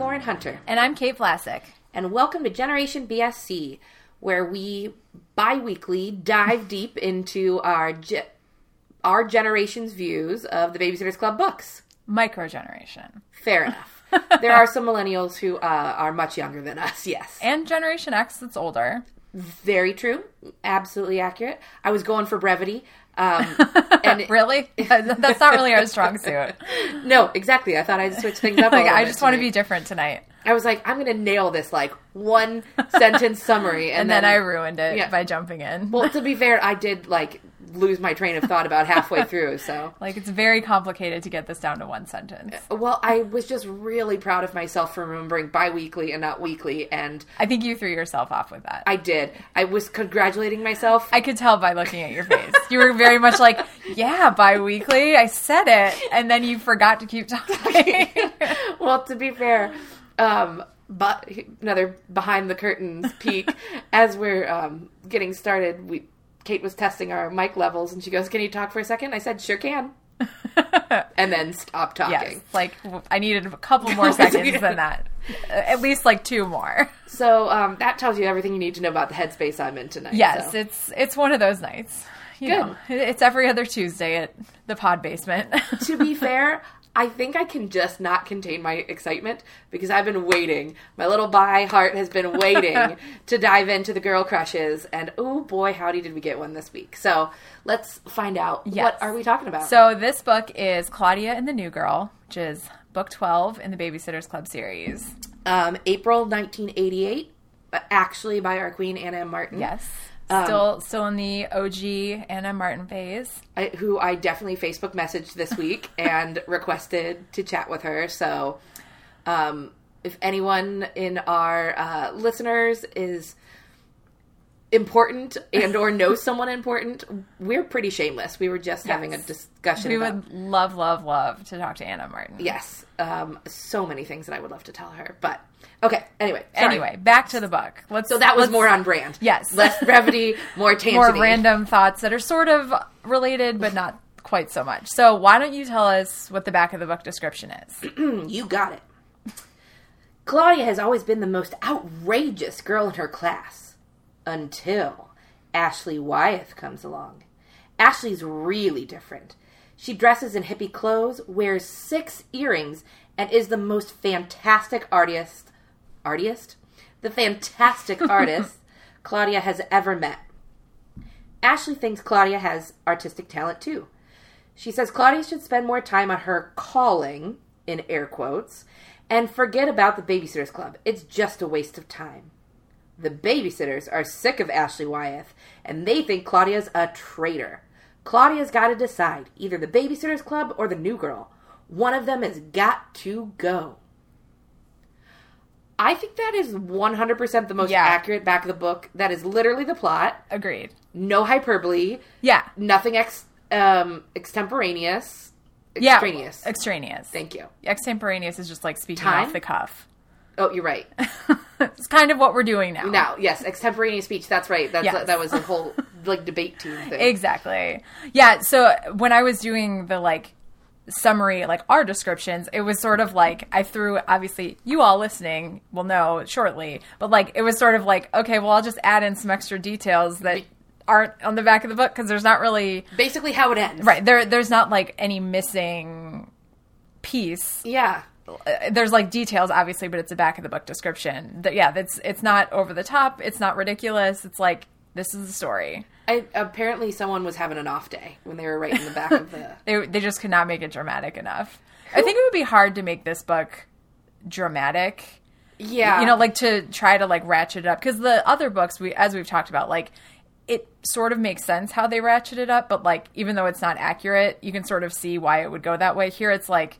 I'm Lauren Hunter, And I'm Kate Vlasic. and welcome to Generation BSC, where we bi weekly dive deep into our, ge- our generation's views of the Babysitters Club books. Microgeneration. Fair enough. there are some millennials who uh, are much younger than us, yes. And Generation X that's older. Very true. Absolutely accurate. I was going for brevity. Um, and Really? that's not really our strong suit. no, exactly. I thought I'd switch things up. Like, I just want to be different tonight. I was like, I'm going to nail this like one sentence summary, and, And then I ruined it Yeah. by jumping in. Well, to be fair, I did like lose my train of thought about halfway through. So, like, it's very complicated to get this down to one sentence. well, I was just really proud of myself for remembering bi-weekly and not weekly, and I think you threw yourself off with that. I, did. I was congratulating myself. I could tell by looking at your face. You were very much like, yeah, bi weekly. I said it. And then you forgot to keep talking. well, to be fair, um, but another behind the curtains peek as we're um, getting started. We Kate was testing our mic levels, and she goes, "Can you talk for a second? I said, "Sure can," and then stop talking. yes. Like, I needed a couple more seconds than that. At least like two more. So um, that tells you everything you need to know about the headspace I'm in tonight. Yes, so. it's it's one of those nights. You Good. know, it's every other Tuesday at the pod basement. to be fair, I think I can just not contain my excitement because I've been waiting. My little bi heart has been waiting to dive into the girl crushes, and oh boy, howdy did we get one this week. So let's find out Yes. what are we talking about. so this book is Claudia and the New Girl, which is book twelve in the Babysitters Club series. um, April 1988, uh, actually by our queen Ann M. Martin. Yes, Um, still still in the OG Ann Martin phase. I, who I definitely Facebook messaged this week and requested to chat with her. So, um, if anyone in our uh, listeners is important and or know someone important, we're pretty shameless. We were just having a discussion. We about, would love, love, love to talk to Ann Martin. yes, um, so many things that I would love to tell her. But okay, anyway, sorry. Anyway, back to the book. Let's. So that was more on brand. Yes. less brevity, more tangent. more random thoughts that are sort of related but not quite so much. So why don't you tell us what the back of the book description is? You got it. Claudia has always been the most outrageous girl in her class. Until Ashley Wyeth comes along. Ashley's really different. She dresses in hippie clothes, wears six earrings, and is the most fantastic artist. Artist? The fantastic artist Claudia has ever met. Ashley thinks Claudia has artistic talent too. She says Claudia should spend more time on her calling, in air quotes, and forget about the Babysitters Club. It's just a waste of time. The babysitters are sick of Ashley Wyeth, and they think Claudia's a traitor. Claudia's got to decide either the Babysitters Club or the New Girl. One of them has got to go. I think that is 100% the most Yeah. accurate back of the book. That is literally the plot. Agreed. No hyperbole Yeah. nothing ex um extemporaneous Yeah. extraneous Extraneous. thank you Extemporaneous is just like speaking Time? off the cuff. Oh you're right it's kind of what we're doing now. now yes extemporaneous speech that's right that's Yes. that was a whole like debate team thing Exactly. Yeah. So when I was doing the like summary, like our descriptions, it was sort of like I threw, obviously, you all listening will know shortly, but like it was sort of like, okay, well, I'll just add in some extra details that aren't on the back of the book because there's not really, basically how it ends right, there, there's not like any missing piece. yeah Uh, there's like details, obviously, but it's a back of the book description. That yeah, that's it's not over the top. It's not ridiculous. It's like this is the story. I, apparently someone was having an off day when they were writing the back of the They they just could not make it dramatic enough. I think it would be hard to make this book dramatic. yeah You know, like to try to like ratchet it up because the other books we as we've talked about, like it sort of makes sense how they ratchet it up, but like even though it's not accurate, you can sort of see why it would go that way. Here, it's like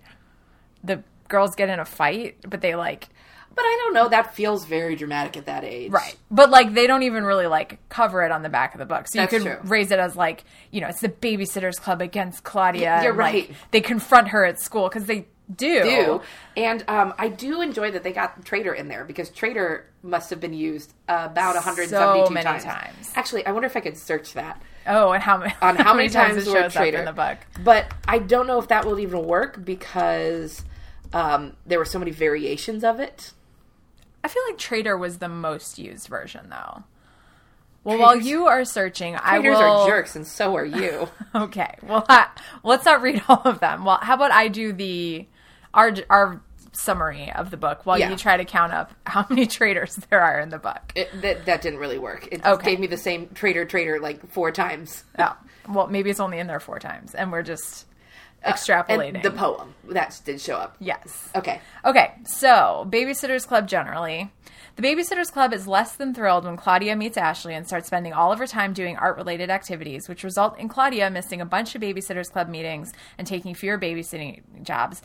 the girls get in a fight, but they like but i don't know that feels very dramatic at that age Right. But like they don't even really like cover it on the back of the book. So That's you could true. raise it as like, you know, it's the babysitters club against Claudia. You're and, like, right. they confront her at school because they do. do. And um, I do enjoy that they got traitor in there because traitor must have been used about 172 So many times. times. Actually, I wonder if I could search that Oh, and how many on how many times it the word shows up traitor in the book? But I don't know if that will even work because Um, there were so many variations of it. I feel like traitor was the most used version, though. Well, while you are searching, I will. are jerks, and so are you. Okay. Well, I, let's not read all of them. Well, how about I do the our our summary of the book while Yeah. you try to count up how many traitors there are in the book. It, that that didn't really work. It Okay. gave me the same traitor traitor like four times. Oh, well, maybe it's only in there four times, and we're just Uh, and extrapolating. the poem that did show up. yes. Okay. Okay, so Babysitters Club generally. The Babysitters Club is less than thrilled when Claudia meets Ashley and starts spending all of her time doing art related activities, which result in Claudia missing a bunch of Babysitters Club meetings and taking fewer babysitting jobs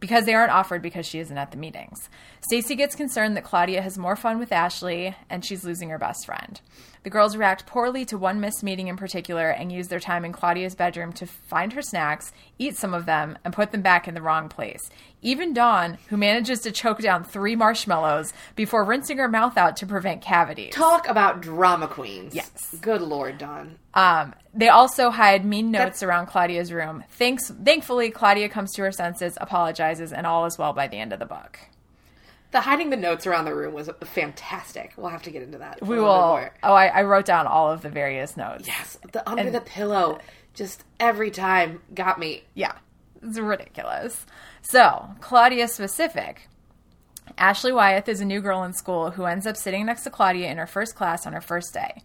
because they aren't offered because she isn't at the meetings. Stacey gets concerned that Claudia has more fun with Ashley and she's losing her best friend. The girls react poorly to one missed meeting in particular and use their time in Claudia's bedroom to find her snacks, eat some of them, and put them back in the wrong place. Even Dawn, who manages to choke down three marshmallows before rinsing her mouth out to prevent cavities. Talk about drama queens. Yes. Good lord, Dawn. Um, they also hide mean notes around Claudia's room. Thanks, thankfully, Claudia comes to her senses, apologizes, and all is well by the end of the book. The hiding the notes around the room was fantastic. We'll have to get into that. We a little bit will. Oh, I, I wrote down all of the various notes. Yes, the under the pillow, just every time got me. Yeah, it's ridiculous. So, Claudia specific. Ashley Wyeth is a new girl in school who ends up sitting next to Claudia in her first class on her first day.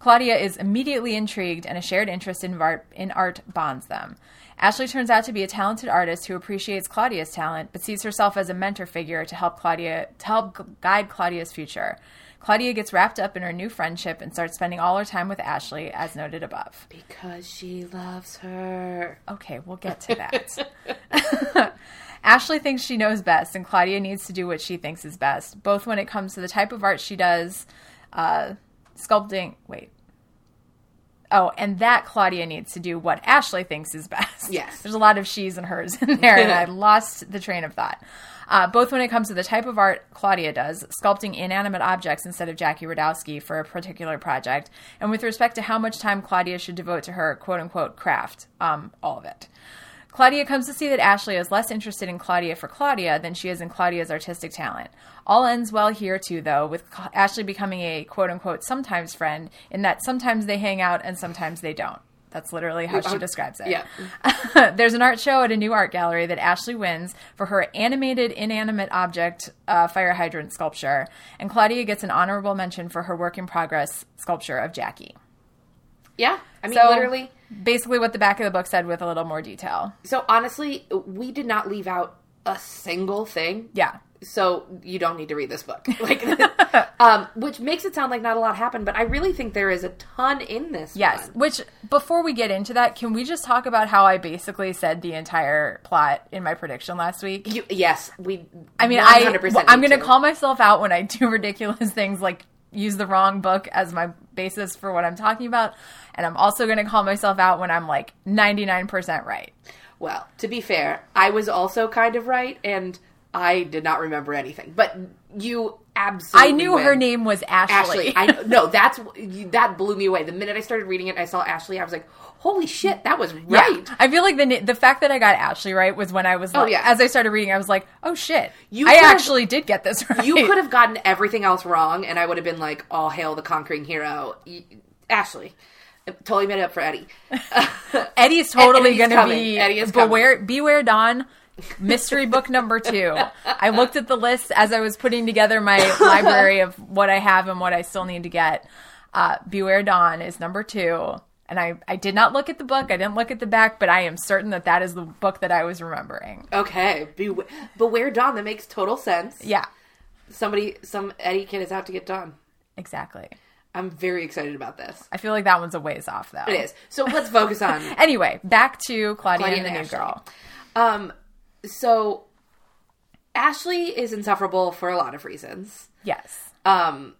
Claudia is immediately intrigued, and a shared interest in art, in art bonds them. Ashley turns out to be a talented artist who appreciates Claudia's talent, but sees herself as a mentor figure to help Claudia to help guide Claudia's future. Claudia gets wrapped up in her new friendship and starts spending all her time with Ashley, as noted above. Because she loves her. Okay, we'll get to that. Ashley thinks she knows best, and Claudia needs to do what she thinks is best, both when it comes to the type of art she does, uh, sculpting. Wait. Oh, and that Claudia needs to do what Ashley thinks is best. Yes. There's a lot of she's and hers in there, and I lost the train of thought. Uh, both when it comes to the type of art Claudia does, sculpting inanimate objects instead of Jackie Rodowsky for a particular project, and with respect to how much time Claudia should devote to her quote unquote craft, um, all of it. Claudia comes to see that Ashley is less interested in Claudia for Claudia than she is in Claudia's artistic talent. All ends well here, too, though, with Ashley becoming a quote unquote sometimes friend, in that sometimes they hang out and sometimes they don't. That's literally how she describes it. Yeah. There's an art show at a new art gallery that Ashley wins for her animated inanimate object uh, fire hydrant sculpture, and Claudia gets an honorable mention for her work in progress sculpture of Jackie. Yeah. I mean, So, literally. basically what the back of the book said with a little more detail. So honestly, we did not leave out a single thing. Yeah. So you don't need to read this book. Like, um, which makes it sound like not a lot happened, but I really think there is a ton in this. Yes. one. Which before we get into that, can we just talk about how I basically said the entire plot in my prediction last week? You, yes, we. I mean, I 100% well, I'm going to. call myself out when I do ridiculous things like use the wrong book as my basis for what I'm talking about, and I'm also going to call myself out when I'm like 99% right. Well, to be fair, I was also kind of right, and I did not remember anything. But you absolutely. I knew her name was Ashley. Ashley. I no, that's that blew me away. The minute I started reading it, I saw Ashley. I was like, "Holy shit, that was Yeah. right." I feel like the the fact that I got Ashley right was when I was oh, like, yeah. as I started reading, I was like, oh shit, You I actually did get this right. You could have gotten everything else wrong, and I would have been like, "All hail the conquering hero, Ashley." Totally made it up for Eddie. Eddie's totally going to be Eddie is coming. beware beware Dawn mystery book number 2. I looked at the list as I was putting together my library of what I have and what I still need to get. Uh, beware Dawn is number 2. And I, I did not look at the book. I didn't look at the back, but I am certain that that is the book that I was remembering. Okay, beware, beware Dawn. That makes total sense. Yeah, Somebody, some Eddie kid is out to get Dawn. exactly. I'm very excited about this. I feel like that one's a ways off, though. It is. So let's focus on Anyway, back to Claudia, Claudia and the and new girl. Um, so Ashley is insufferable for a lot of reasons. Yes. Um,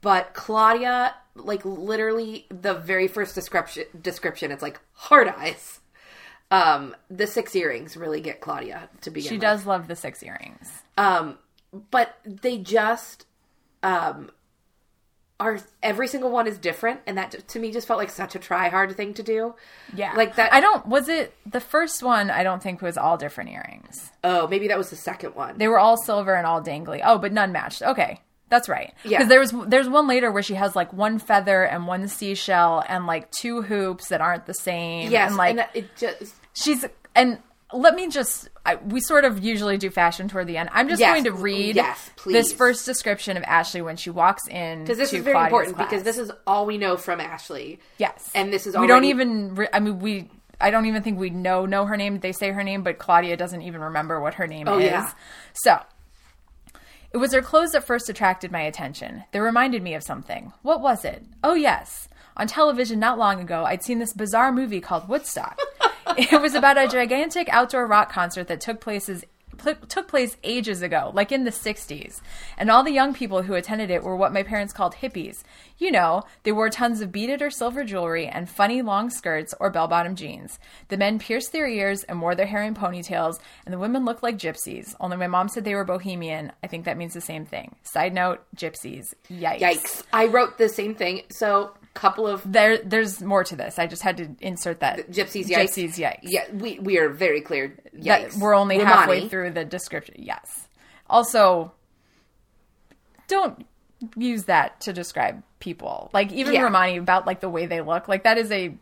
but Claudia, like literally the very first description, description, it's like hard eyes. Um, the six earrings really get Claudia to be. She with. does love the six earrings. Um, but they just, um, are every single one is different, and that to me just felt like such a try hard thing to do. Yeah. like that. I don't, was it the first one? I don't think was all different earrings. oh, maybe that was the second one. They were all silver and all dangly. Oh, but none matched. Okay. That's right. Yeah. Because there was there's one later where she has like one feather and one seashell and like two hoops that aren't the same. yes, and like and it just she's and let me just I, we sort of usually do fashion toward the end. I'm just Yes, going to read yes, this first description of Ashley when she walks in because this is very Claudia's important class. because this is all we know from Ashley. yes, and this is all we don't even. Re- I mean, we. I don't even think we know know her name. They say her name, but Claudia doesn't even remember what her name Oh, is. yeah. So it was her clothes that first attracted my attention. They reminded me of something. What was it? Oh, yes. On television not long ago, I'd seen this bizarre movie called Woodstock. it was about a gigantic outdoor rock concert that took places took place ages ago, like in the 60s. And all the young people who attended it were what my parents called hippies. You know, they wore tons of beaded or silver jewelry and funny long skirts or bell bottom jeans. The men pierced their ears and wore their hair in ponytails, and the women looked like gypsies. Only my mom said they were bohemian. I think that means the same thing. Side note, gypsies. Yikes. Yikes! I wrote the same thing. So couple of There, there's more to this. I just had to insert that. gypsies. Yikes. Gypsies, yikes. Yeah, we we are very clear. that we're only Romani. halfway through the description. Yes. Also, don't use that to describe people. Like even Yeah. Romani about like the way they look. Like that is a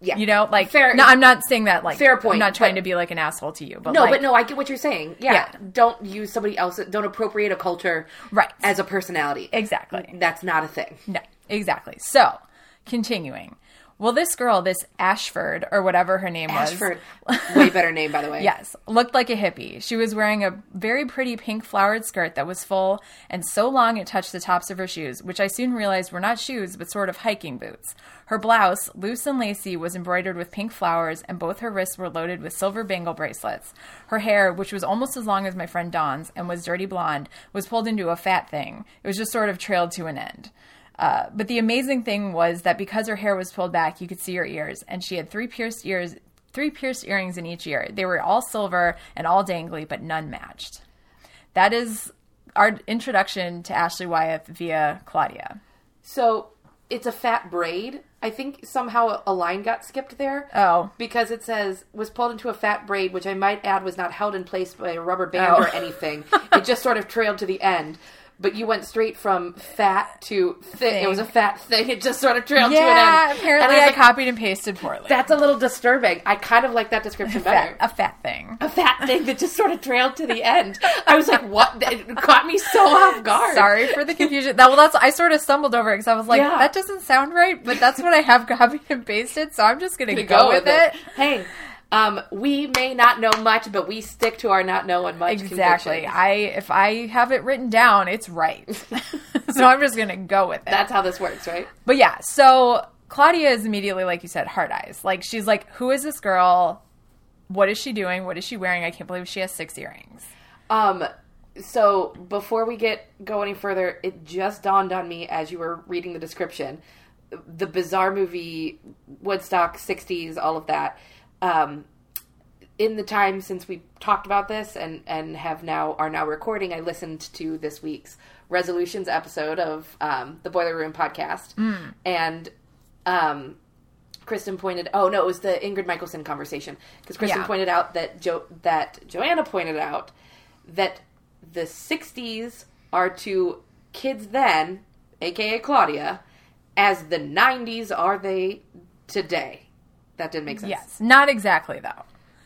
Yeah, you know like fair. No, I'm not saying that like Fair point, I'm not trying but- to be like an asshole to you, but No, like, but no, I get what you're saying. Yeah. Yeah. Don't use somebody else. Don't appropriate a culture Right. as a personality. exactly. That's not a thing. No, exactly. So, continuing. Well, this girl, this Ashford or whatever her name was, Ashford, way better name by the way. Yes, looked like a hippie. She was wearing a very pretty pink flowered skirt that was full and so long it touched the tops of her shoes, which I soon realized were not shoes but sort of hiking boots. Her blouse, loose and lacy, was embroidered with pink flowers, and both her wrists were loaded with silver bangle bracelets. Her hair, which was almost as long as my friend Dawn's and was dirty blonde, was pulled into a fat thing. It was just sort of trailed to an end. Uh, but the amazing thing was that because her hair was pulled back, you could see her ears, and she had three pierced ears, three pierced earrings in each ear. They were all silver and all dangly, but none matched. That is our introduction to Ashley Wyeth via Claudia. So it's a fat braid. I think somehow a line got skipped there. Oh. Because it says was pulled into a fat braid, which I might add was not held in place by a rubber band Oh. or anything. it just sort of trailed to the end. But you went straight from fat to thick. It was a fat thing. It just sort of trailed to an Yeah, end. apparently And I, was like, copied and pasted poorly. That's a little disturbing. I kind of like that description better. fat, a fat thing. a fat thing that just sort of trailed to the end. I was like, what? It caught me so off guard. Sorry for the confusion. That, well, that's I sort of stumbled over it because I was like, Yeah. that doesn't sound right, but that's what I have copied and pasted, so I'm just going to to go, with it. Hey, um, we may not know much, but we stick to our not knowing much. Exactly. convictions. I if I have it written down, it's right. so I'm just gonna go with it. That's how this works, right? but yeah, so Claudia is immediately, like you said, hard eyes. Like she's like, "Who is this girl? What is she doing? What is she wearing? I can't believe she has six earrings." Um, so before we get go any further, it just dawned on me as you were reading the description, the bizarre movie Woodstock '60s, all of that. Um, in the time since we talked about this and and have now are now recording, I listened to this week's resolutions episode of um, the Boiler Room podcast, and um, Kristen pointed. Oh no, it was the Ingrid Michaelson conversation because Kristen Yeah. pointed out that jo- that Joanna pointed out that the '60s are to kids then, aka Claudia, as the '90s are they today. That didn't make sense. Yes, not exactly though,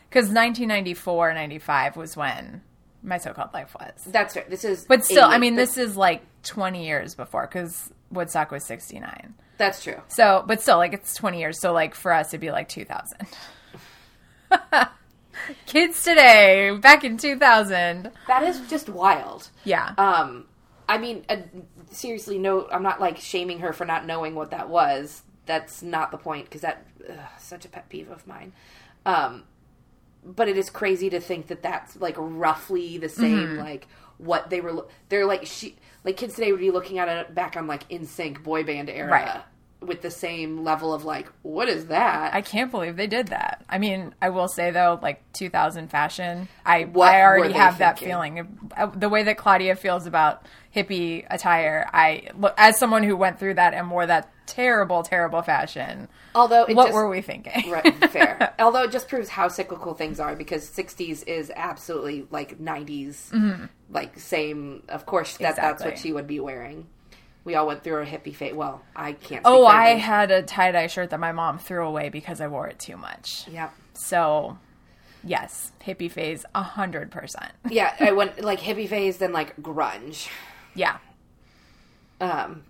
because 1994, 95 was when my so-called life was. that's right. This is, But still, I mean, this is like 20 years before because Woodstock was 69. that's true. So, but still, like it's 20 years. So, like for us, it'd be like 2000. Kids today, back in 2000. That is just wild. Yeah. Um, I mean, uh, seriously, no, I'm not like shaming her for not knowing what that was. That's not the point because that ugh, such a pet peeve of mine. Um, but it is crazy to think that that's like roughly the same, Mm-hmm. like what they were. They're like she, like kids today would be looking at it back on like NSYNC boy band era. Right. With the same level of like, what is that? I can't believe they did that. I mean, I will say though, like 2000 fashion, I What I already have that feeling. Uh, The way that Claudia feels about hippie attire, I as someone who went through that and wore that terrible, terrible fashion. Although it what just, were we thinking? Right, fair. Although it just proves how cyclical things are because 60s is absolutely like 90s, like same. Of course, that that's what she would be wearing. We all went through a hippie phase. Well, I can't. Oh, I had a tie dye shirt that my mom threw away because I wore it too much. Yeah, So, yes, hippie phase, a hundred percent. yeah. I went like hippie phase, then like grunge. Yeah, Um,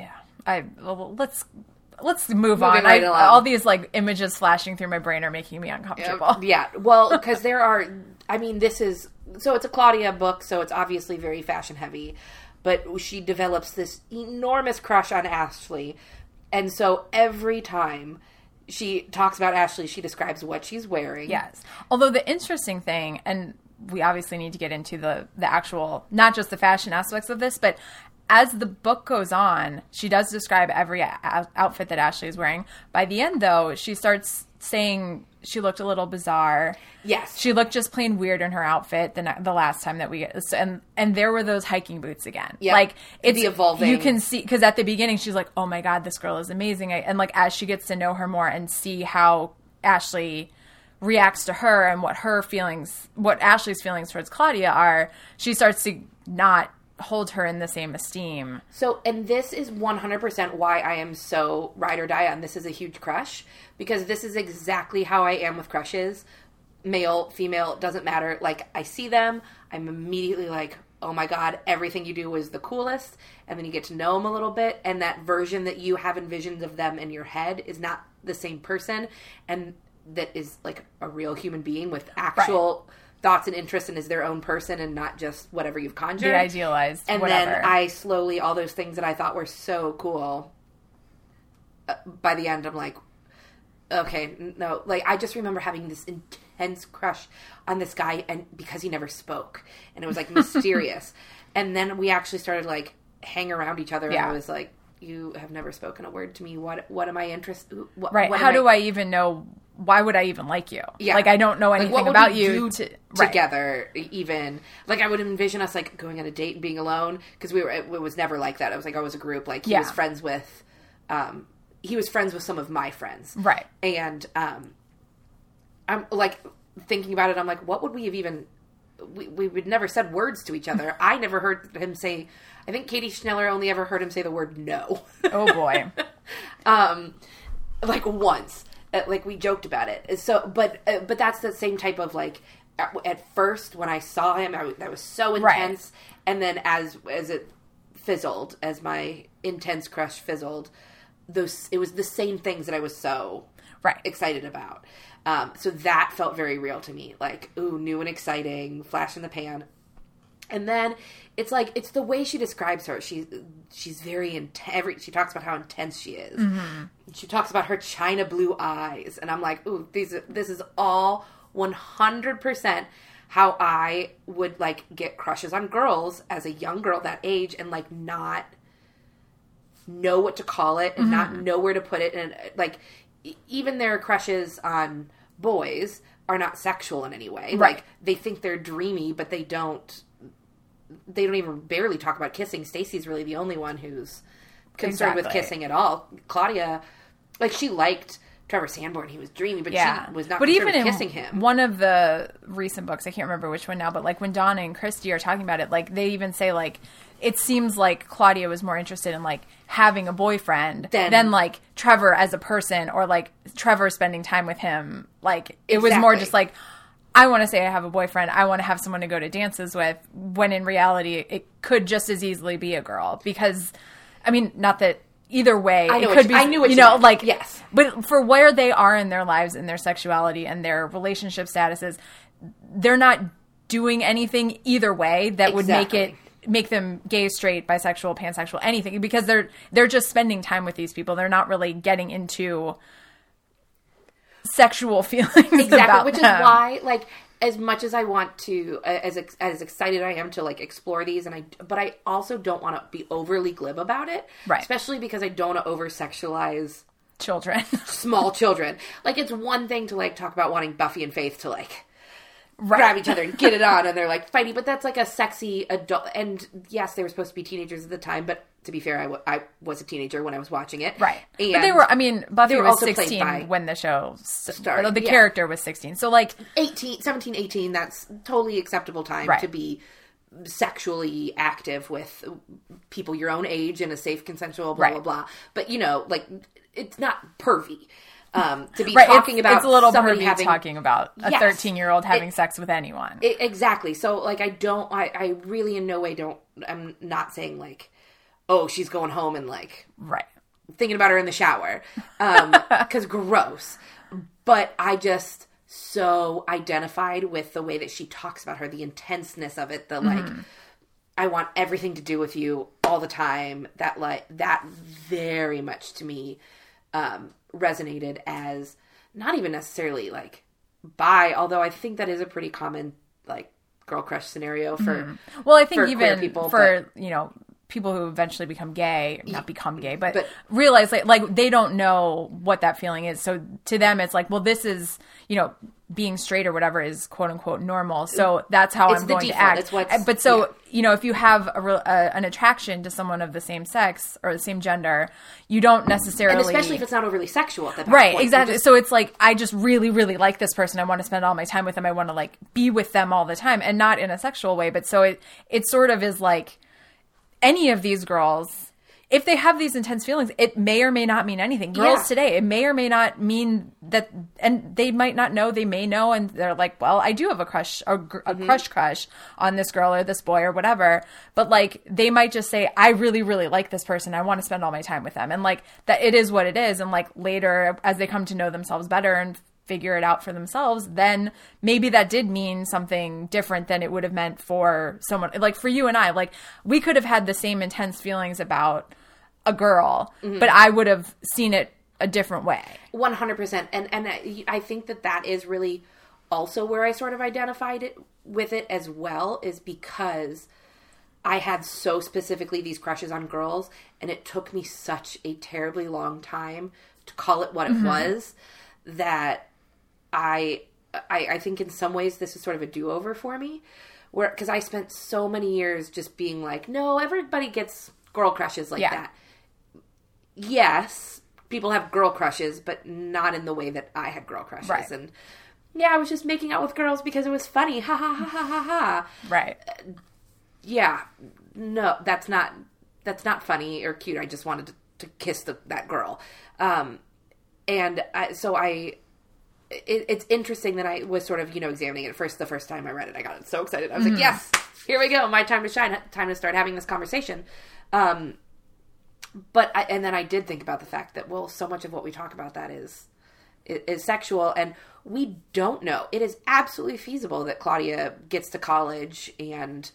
yeah. I well, let's let's move Moving on. right I, all these like images flashing through my brain are making me uncomfortable. yeah. Well, because there are. I mean, this is so it's a Claudia book, so it's obviously very fashion heavy. But she develops this enormous crush on Ashley, and so every time she talks about Ashley, she describes what she's wearing. Yes. Although the interesting thing, and we obviously need to get into the the actual, not just the fashion aspects of this, but as the book goes on, she does describe every o- outfit that Ashley is wearing. By the end, though, she starts saying she looked a little bizarre. Yes. She looked just plain weird in her outfit the the last time that we and and there were those hiking boots again. Yeah. Like it's The evolving- You can see because at the beginning she's like, "Oh my god, this girl is amazing," and like as she gets to know her more and see how Ashley reacts to her and what her feelings, what Ashley's feelings towards Claudia are, she starts to not hold her in the same esteem. So, and this is 100% why I am so ride or die on this is a huge crush because this is exactly how I am with crushes. Male, female, doesn't matter. Like, I see them, I'm immediately like, oh my god, everything you do is the coolest. And then you get to know them a little bit, and that version that you have envisioned of them in your head is not the same person. And that is like a real human being with actual thoughts and interests and is their own person and not just whatever you've conjured The idealized, and whatever. then I slowly all those things that I thought were so cool. Uh, by the end, I'm like, okay, no. Like I just remember having this intense crush on this guy, and because he never spoke, and it was like mysterious. and then we actually started like hang around each other, and I was like, you have never spoken a word to me. What what am I interested? What, right? What How am do I even know? Why would I even like you? Yeah. Like I don't know Like, anything what would about you. to, right. together even like i would envision us like going on a date and being alone because we were it was never like that it was like always a group like he Yeah. was friends with um he was friends with some of my friends Right. and um i'm like thinking about it i'm like what would we have even we, we would never said words to each other i never heard him say i think katie schneller only ever heard him say the word no Oh boy. um like once like we joked about it. So but uh, but that's the same type of like at, at first when i saw him I, that was so Right. intense. And then as as it fizzled as my intense crush fizzled those it was the same things that i was so Right. excited about. Um so that felt very real to me. Like ooh new and exciting flash in the pan and then it's like it's the way she describes her. She's she's very intense. She talks about how intense she is. Mm-hmm. She talks about her china blue eyes, and I'm like, ooh, these this is all 100 percent how I would like get crushes on girls as a young girl that age, and like not know what to call it and not mm-hmm. know where to put it, and uh, like e- even their crushes on boys are not sexual in any way. Right. Like they think they're dreamy, but they don't they don't even barely talk about kissing. Stacey's really the only one who's concerned with kissing at all. Claudia, like she liked Trevor Sandbourne. He was dreamy, but Yeah. she was not but even in kissing him. one of the recent books, I can't remember which one now, but like when Donna and Kristy are talking about it, like they even say like it seems like Claudia was more interested in like having a boyfriend Than- than like Trevor as a person or like Trevor spending time with him. Like it was more just like I want to say I have a boyfriend. I want to have someone to go to dances with. When in reality, it could just as easily be a girl because, I mean, not that either way it could you- be. I knew what you you know, meant. like Yes. but for where they are in their lives and their sexuality and their relationship statuses, they're not doing anything either way that would make it make them gay, straight, bisexual, pansexual, anything because they're they're just spending time with these people. They're not really getting into sexual feelings exactly, which them. is why like as much as I want to, as as excited I am to like explore these, and I, but I also don't want to be overly glib about it, Right. Especially because I don't want to over sexualize Children. small children. Like it's one thing to like talk about wanting Buffy and Faith to like right. grab each other and get it on, and they're like fighting, but that's like a sexy adult. And yes, they were supposed to be teenagers at the time, but to be fair, I, w- I was a teenager when I was watching it, Right. And but they were, I mean, Buffy they were was also 16 when the show Started, The yeah. character was 16. So, like, 18 17 18 that's totally acceptable time Right. to be sexually active with people your own age in a safe consensual blah Right. blah blah but you know like it's not pervy um to be right, talking it's, about it's a little somebody having talking about a Yes. 13 year old having sex with anyone. I- exactly so like i don't I, I really in no way don't i'm not saying like oh she's going home and like right. thinking about her in the shower um because gross but i just so identified with the way that she talks about her the intenseness of it the like i want everything to do with you all the time that like that very much to me um resonated as not even necessarily like bi although i think that is a pretty common like girl crush scenario for mm-hmm. Well, I think even people, for, you know, people who eventually become gay, not become gay, but, but- realize like, like they don't know what that feeling is. So to them, it's like, well, this is, you know, being straight or whatever is quote unquote normal. So that's how I'm the going default. to act. It's what's- but so, yeah. you know, if you have a, a, an attraction to someone of the same sex or the same gender, you don't necessarily, and especially if it's not overly sexual at that Right, point. Exactly. just- so it's like I just really, really like this person. I want to spend all my time with them. I want to like be with them all the time, and not in a sexual way. But so it it sort of is like any of these girls. If they have these intense feelings, it may or may not mean anything. Girls Yeah. today, it may or may not mean that, and they might not know. They may know, and they're like, "Well, I do have a crush, a, a Mm-hmm. crush, crush on this girl or this boy or whatever." But like, they might just say, "I really, really like this person. I want to spend all my time with them," and like that, it is what it is. And like later, as they come to know themselves better and figure it out for themselves, then maybe that did mean something different than it would have meant for someone like for you and I. Like we could have had the same intense feelings about a girl, Mm-hmm. but I would have seen it a different way. One hundred percent, and and I, I think that that is really also where I sort of identified it with it as well, is because I had so specifically these crushes on girls, and it took me such a terribly long time to call it what it was that I, I I think in some ways this is sort of a do over for me, where because I spent so many years just being like, no, everybody gets girl crushes like Yeah. that yes, people have girl crushes, but not in the way that I had girl crushes. Right. And yeah, I was just making out with girls because it was funny. Ha ha ha ha ha ha. Right. Yeah, no, that's not that's not funny or cute. I just wanted to, to kiss the, that girl. Um, and I, so I. It, it's interesting that I was sort of, you know, examining it first. The first time I read it, I got so excited. I was like, "Yes, here we go! My time to shine! Time to start having this conversation." Um, but I, and then I did think about the fact that well, so much of what we talk about that is is, is sexual, and we don't know. It is absolutely feasible that Claudia gets to college and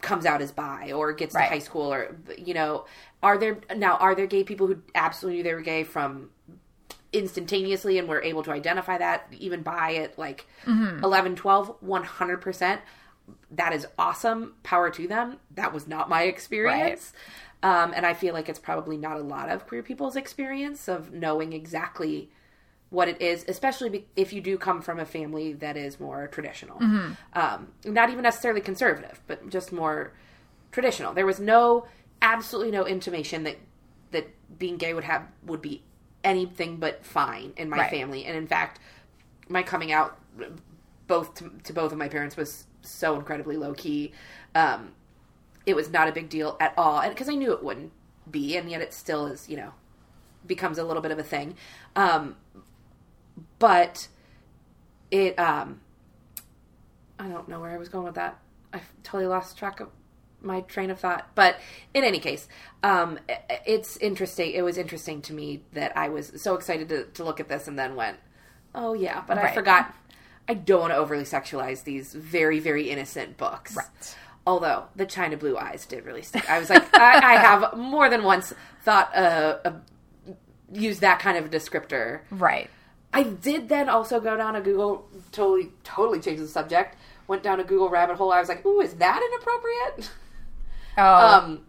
comes out as bi, or gets Right. to high school, or you know, are there now are there gay people who absolutely knew they were gay from instantaneously and we're able to identify that even by at like Mm-hmm. eleven, twelve, one 11 12 100% that is awesome power to them. That was not my experience. Um, and i feel like it's probably not a lot of queer people's experience of knowing exactly what it is especially if you do come from a family that is more traditional. Mm-hmm. um, not even necessarily conservative but just more traditional. There was no absolutely no intimation that that being gay would have would be anything but fine in my Right. family. And in fact my coming out both to, to both of my parents was so incredibly low key um it was not a big deal at all. And because i knew it wouldn't be and yet it still is you know becomes a little bit of a thing. Um but it um i don't know where i was going with that. I totally lost track of my train of thought but in any case um it's interesting it was interesting to me that i was so excited to, to look at this and then went oh yeah but i forgot i don't want to overly sexualize these very very innocent books Right. although the china blue eyes did really stick i was like I, I have more than once thought uh, uh used that kind of descriptor Right. I did then also go down a Google totally totally change the subject. Went down a Google rabbit hole. I was like, "Ooh, is that inappropriate?" Oh, Um,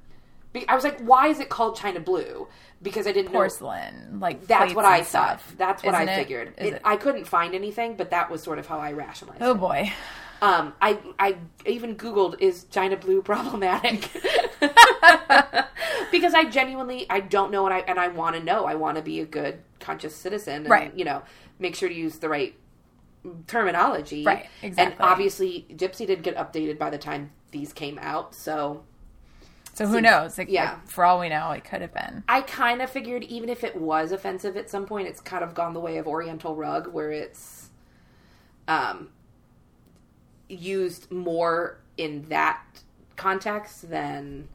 be- I was like, "Why is it called China Blue?" Because I didn't know. porcelain, like That's what I thought. That's what Isn't I figured. Is It- it? I couldn't find anything, but that was sort of how I rationalized. Oh it. boy. Um, I I even Googled is China Blue problematic because I genuinely I don't know and I and I want to know. I want to be a good conscious citizen, and, Right. You know, make sure to use the right terminology, Right, exactly. And obviously, Gypsy did get updated by the time these came out, so So who knows? Like, yeah. like, for all we know, it could have been. I kind of figured even if it was offensive at some point, it's kind of gone the way of Oriental rug, where it's um, used more in that context than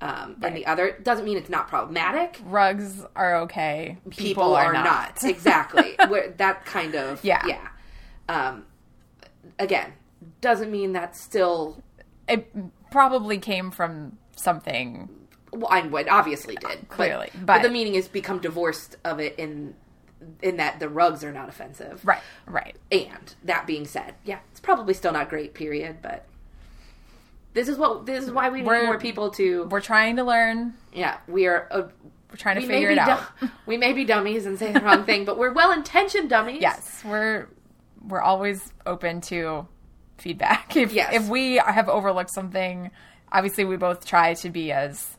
um, in Right. the other. Doesn't mean it's not problematic. Rugs are okay. People, are, not. exactly. where that kind of Yeah. yeah. Um, again, doesn't mean that's still. It probably came from something. Well, I would obviously did Clearly, but, but- the meaning is become divorced of it in in that the rugs are not offensive, Right. Right. And that being said, yeah, it's probably still not great. Period. But this is what this is why we need We're- more people to. We're trying to learn. Yeah, we are. Uh, We're trying to we figure it out. dum- we may be dummies and say the wrong thing, but we're well intentioned dummies. Yes, we're we're always open to feedback. If Yes. if we have overlooked something, obviously we both try to be as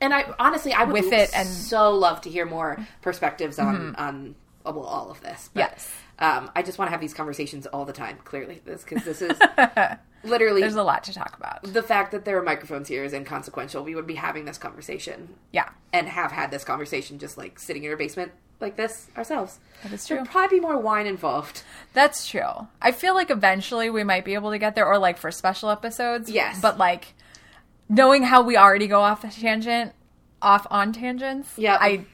And I honestly, I would With it and- Mm-hmm. so love to hear more perspectives on on uh, well, all of this. But, Yes. um, I just want to have these conversations all the time. Clearly, this because this is literally there's a lot to talk about. the fact that there are microphones here is inconsequential. We would be having this conversation Yeah. and have had this conversation just like sitting in our basement like this ourselves. That is There'd true. probably be more wine involved. That's true. I feel like eventually we might be able to get there, or like for special episodes. Yes. But like knowing how we already go off tangent, off on tangents. Yeah. I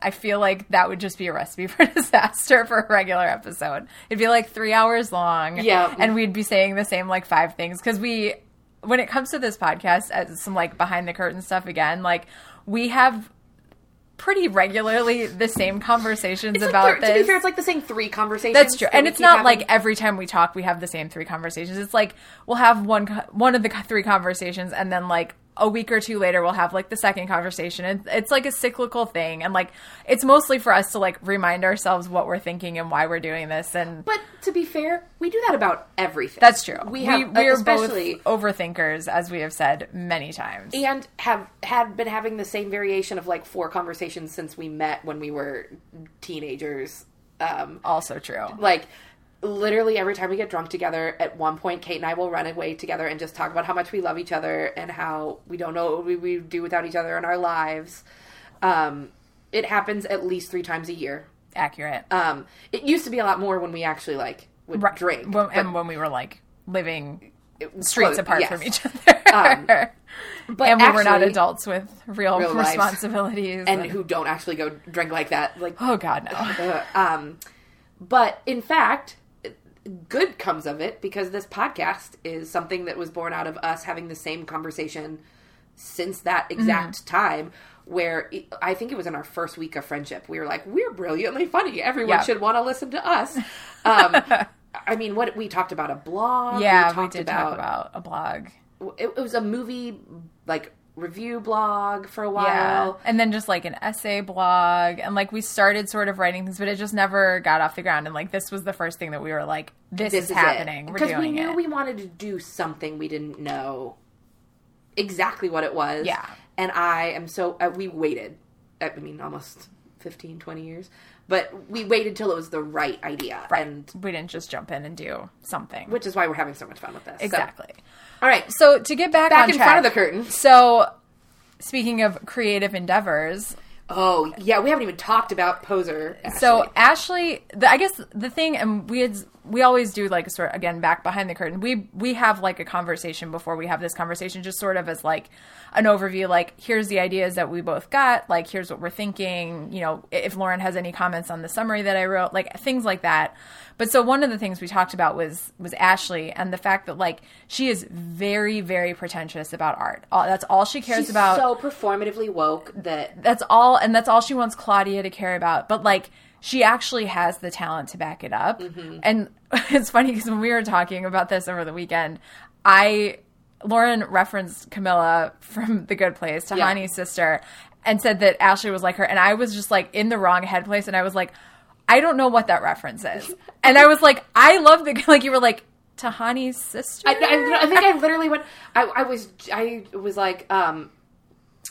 I feel like that would just be a recipe for disaster for a regular episode. It'd be like three hours long. Yeah. And we'd be saying the same like five things because we, when it comes to this podcast, as some like behind the curtain stuff again, like we have pretty regularly the same conversations It's like about three- this. To be fair, it's like the same three conversations. That's true, that and it's not having. like every time we talk we have the same three conversations. It's like we'll have one one of the three conversations, and then like a week or two later we'll have like the second conversation. It's, it's like a cyclical thing, and like it's mostly for us to like remind ourselves what we're thinking and why we're doing this. And But to be fair, we do that about everything. that's true. We have, we, are especially, both overthinkers, as we have said many times. and have had been having the same variation of like four conversations since we met when we were teenagers. Um, also true. like literally every time we get drunk together, at one point Kate and I will run away together and just talk about how much we love each other and how we don't know what we, we do without each other in our lives. Um, it happens at least three times a year. Accurate. Um, it used to be a lot more when we actually like would Right. drink, When- and when we were like living streets close- apart yes. from each other. Um, But and we were not adults with real, Real responsibilities. and who don't actually go drink like that. Like, oh god, no. uh, um, but in fact, good comes of it because this podcast is something that was born out of us having the same conversation since that exact time. Where it, I think it was in our first week of friendship, we were like, "We're brilliantly funny. Everyone Yeah. should want to listen to us." Um, I mean, what we talked about a blog. Yeah, we, talked did talk about a blog. it, it was a movie like review blog for a while. Yeah. And then just like an essay blog. And like we started sort of writing things, but it just never got off the ground. And like this was the first thing that we were like, this, is, happening. We're because we knew it. we wanted to do something we didn't know exactly what it was. Yeah. and I am so uh, we waited. I mean, almost 15, 20 years, but we waited till it was the right idea, right. and we didn't just jump in and do something. which is why we're having so much fun with this. So- exactly. all right, So to get back, back in track, front of the curtain. So speaking of creative endeavors, Oh yeah, we haven't even talked about poser. So Ashley. Ashley, the, I guess the thing, and we had, we always do like sort of again back behind the curtain. We we have like a conversation before we have this conversation, just sort of as like an overview. Like here's the ideas that we both got. Like here's what we're thinking. You know, if Lauren has any comments on the summary that I wrote, like things like that. But so one of the things we talked about was was Ashley and the fact that like she is very very pretentious about art. All, that's all she cares She's about so performatively woke that that's all and that's all she wants Claudia to care about. But like she actually has the talent to back it up. Mm-hmm. And it's funny because when we were talking about this over the weekend, I Lauren referenced Kamilah from The Good Place, Yeah. Tahani's sister, and said that Ashley was like her, and I was just like in the wrong head place, and I was like, I don't know what that reference is, and I was like, I love the like you were like Tahani's sister. I, I, I think I literally went. I, I was I was like, um,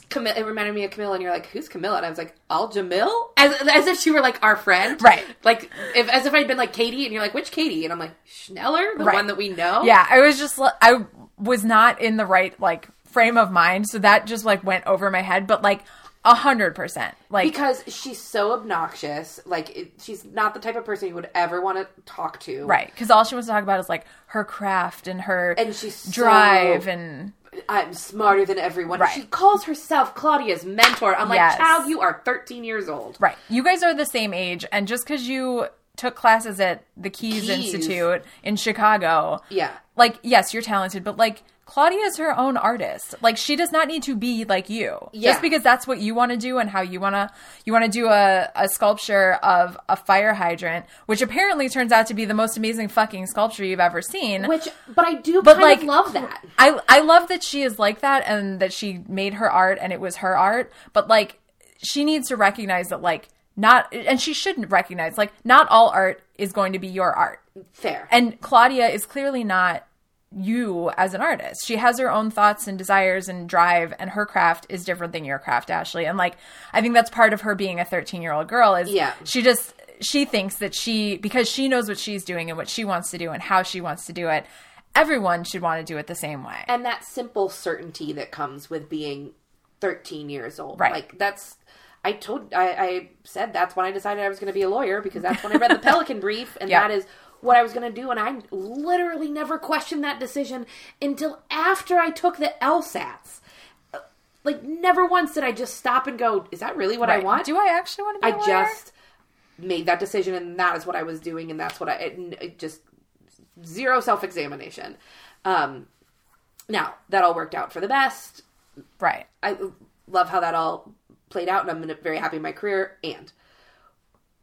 Kamilah. It reminded me of Kamilah, and you're like, "Who's Kamilah?" And I was like, "Al Jamil," as as if she were like our friend, Right. Like if as if I'd been like Katie, and you're like, "Which Katie?" And I'm like, "Schneller, the Right. one that we know." Yeah, I was just I was not in the right like frame of mind, so that just like went over my head. But like a hundred percent, like because she's so obnoxious. Like it, she's not the type of person you would ever want to talk to, right because all she wants to talk about is like her craft and her And she's so- drive and I'm smarter than everyone. Right. She calls herself Claudia's mentor. I'm like, child, you are 13 years old. right. You guys are the same age, and just because you took classes at the Keys, Keys. Institute in Chicago, Yeah. like yes, you're talented, but like. Claudia is her own artist. Like she does not need to be like you. Yeah. Just because that's what you want to do and how you want to you want to do a, a sculpture of a fire hydrant, which apparently turns out to be the most amazing fucking sculpture you've ever seen. Which, but I do But, kind like, of love that. I I love that she is like that and that she made her art and it was her art, but like she needs to recognize that like not and she shouldn't recognize like not all art is going to be your art. Fair. And Claudia is clearly not you as an artist. She has her own thoughts and desires and drive and her craft is different than your craft, Ashley. And like I think that's part of her being a 13-year-old girl is Yeah. she just she thinks that she because she knows what she's doing and what she wants to do and how she wants to do it. Everyone should want to do it the same way. and that simple certainty that comes with being 13 years old. Right. Like, that's. I told. I, I said that's when I decided I was going to be a lawyer because that's when I read the Pelican Brief, and Yeah. that is what I was going to do. And I literally never questioned that decision until after I took the LSATs. Like, never once did I just stop and go, "Is that really what I want?" Do I actually want to be I just made that decision, and that is what I was doing, and that's what I it, it just zero self examination. Um, now that all worked out for the best. right. I love how that all played out, and I'm very happy in my career. And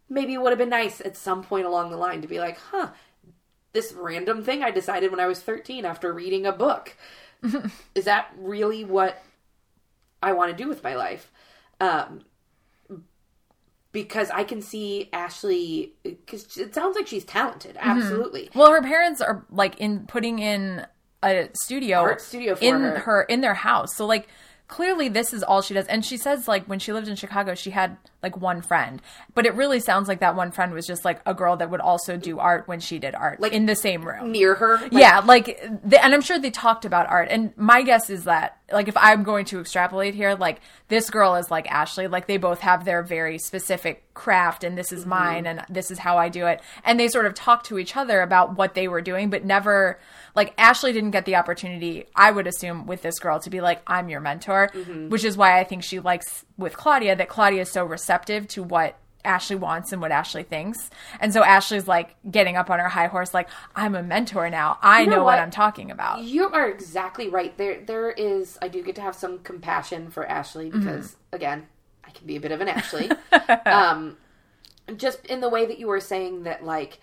maybe it would have been nice at some point along the line to be like, huh, this random thing I decided when I was 13 after reading a book. Is that really what I want to do with my life? Um, because I can see Ashley, because it sounds like she's talented. Absolutely. Well, her parents are like in putting in a studio, Art studio for in her. in their house. So like clearly this is all she does. And she says like when she lived in Chicago, she had like one friend, but it really sounds like that one friend was just like a girl that would also do art when she did art, Like- in the same room. Near her. Like, yeah, like, the, and I'm sure they talked about art. And my guess is that, like, if I'm going to extrapolate here, like, this girl is like Ashley. Like, they both have their very specific craft, and this is mm-hmm. mine, and this is how I do it. And they sort of talk to each other about what they were doing, but never, like, Ashley didn't get the opportunity, I would assume, with this girl to be like, I'm your mentor, mm-hmm. which is why I think she likes with Claudia that Claudia is so receptive to what Ashley wants and what Ashley thinks. And so Ashley's like getting up on her high horse, like, I'm a mentor now. I know, know what? what? I'm talking about. You are exactly right. There, there is. I do get to have some compassion for Ashley because, again, I can be a bit of an Ashley. um, just in the way that you were saying that, like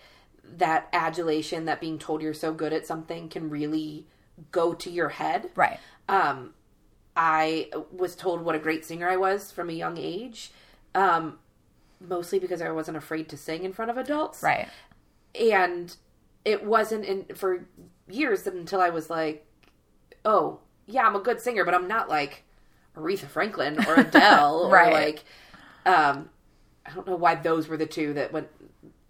that adulation, that being told you're so good at something, can really go to your head. Right. Um, I was told what a great singer I was from a young age, um, mostly because I wasn't afraid to sing in front of adults Right. and it wasn't in for years until I was like, oh yeah, I'm a good singer, but I'm not like Aretha Franklin or Adele Right. or like, um, I don't know why those were the two that went.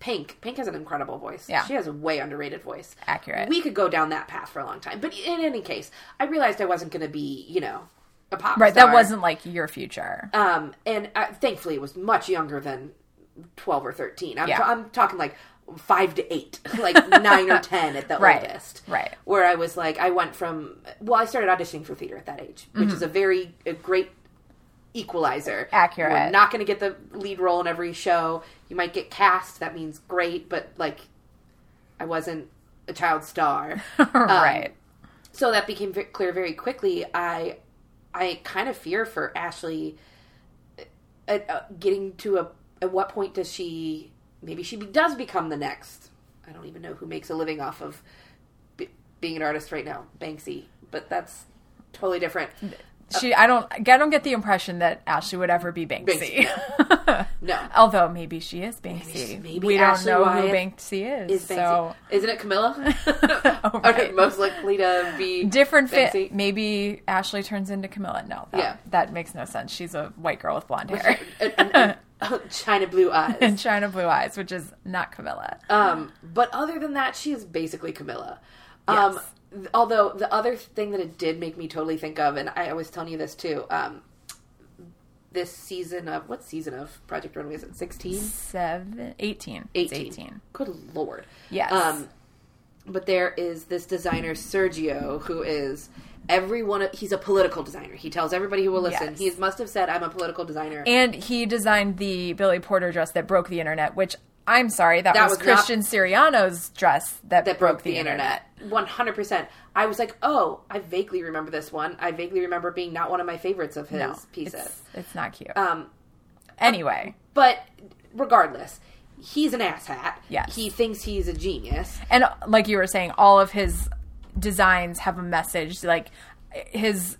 Pink, Pink has an incredible voice. Yeah. she has a way underrated voice. Accurate. We could go down that path for a long time, but in any case, I realized I wasn't going to be, you know, a pop Right. star. That wasn't like your future. Um, and uh, thankfully, it was much younger than twelve or thirteen. I'm, Yeah. I'm talking like five to eight, like nine or ten at the Right. oldest. Right. Where I was like, I went from well, I started auditioning for theater at that age, which Mm-hmm. is a very a great equalizer. Accurate. We're not going to get the lead role in every show. You might get cast. That means great, but like, I wasn't a child star. right. so that became clear very quickly. I I kind of fear for Ashley uh, uh, getting to a, at what point does she? Maybe she be- does become the next. I don't even know who makes a living off of be, being an artist right now, Banksy. But that's totally different. She, I don't, I don't get the impression that Ashley would ever be Banksy. No. Although maybe she is Banksy. maybe we don't know Wyatt who Banksy is. Is Banksy? So Isn't it Kamilah? Oh, Okay, most likely to be different fit. Maybe Ashley turns into Kamilah. No, that, Yeah. that makes no sense. She's a white girl with blonde hair and, and- and China blue eyes. and China blue eyes, which is not Kamilah. Um, but other than that, she is basically Kamilah. Um, Yes. Although the other thing that it did make me totally think of, and I, was telling you this too, um, this season of what season of Project Runway is it? Sixteen. Seven, 18. It's 18. 18. Good lord. Yes. Um, but there is this designer Sergio who is everyone. He's a political designer. He tells everybody who will listen. Yes. He must have said, "I'm a political designer." And he designed the Billy Porter dress that broke the internet, which I'm sorry, that, That was, was not- Christian Siriano's dress that, that broke the internet. One hundred percent. I was like, "Oh, I vaguely remember this one. I vaguely remember being not one of my favorites of his No, pieces." It's, it's not cute. Um, anyway, but regardless, he's an asshat. Yes. he thinks he's a genius. and like you were saying, all of his designs have a message. Like his,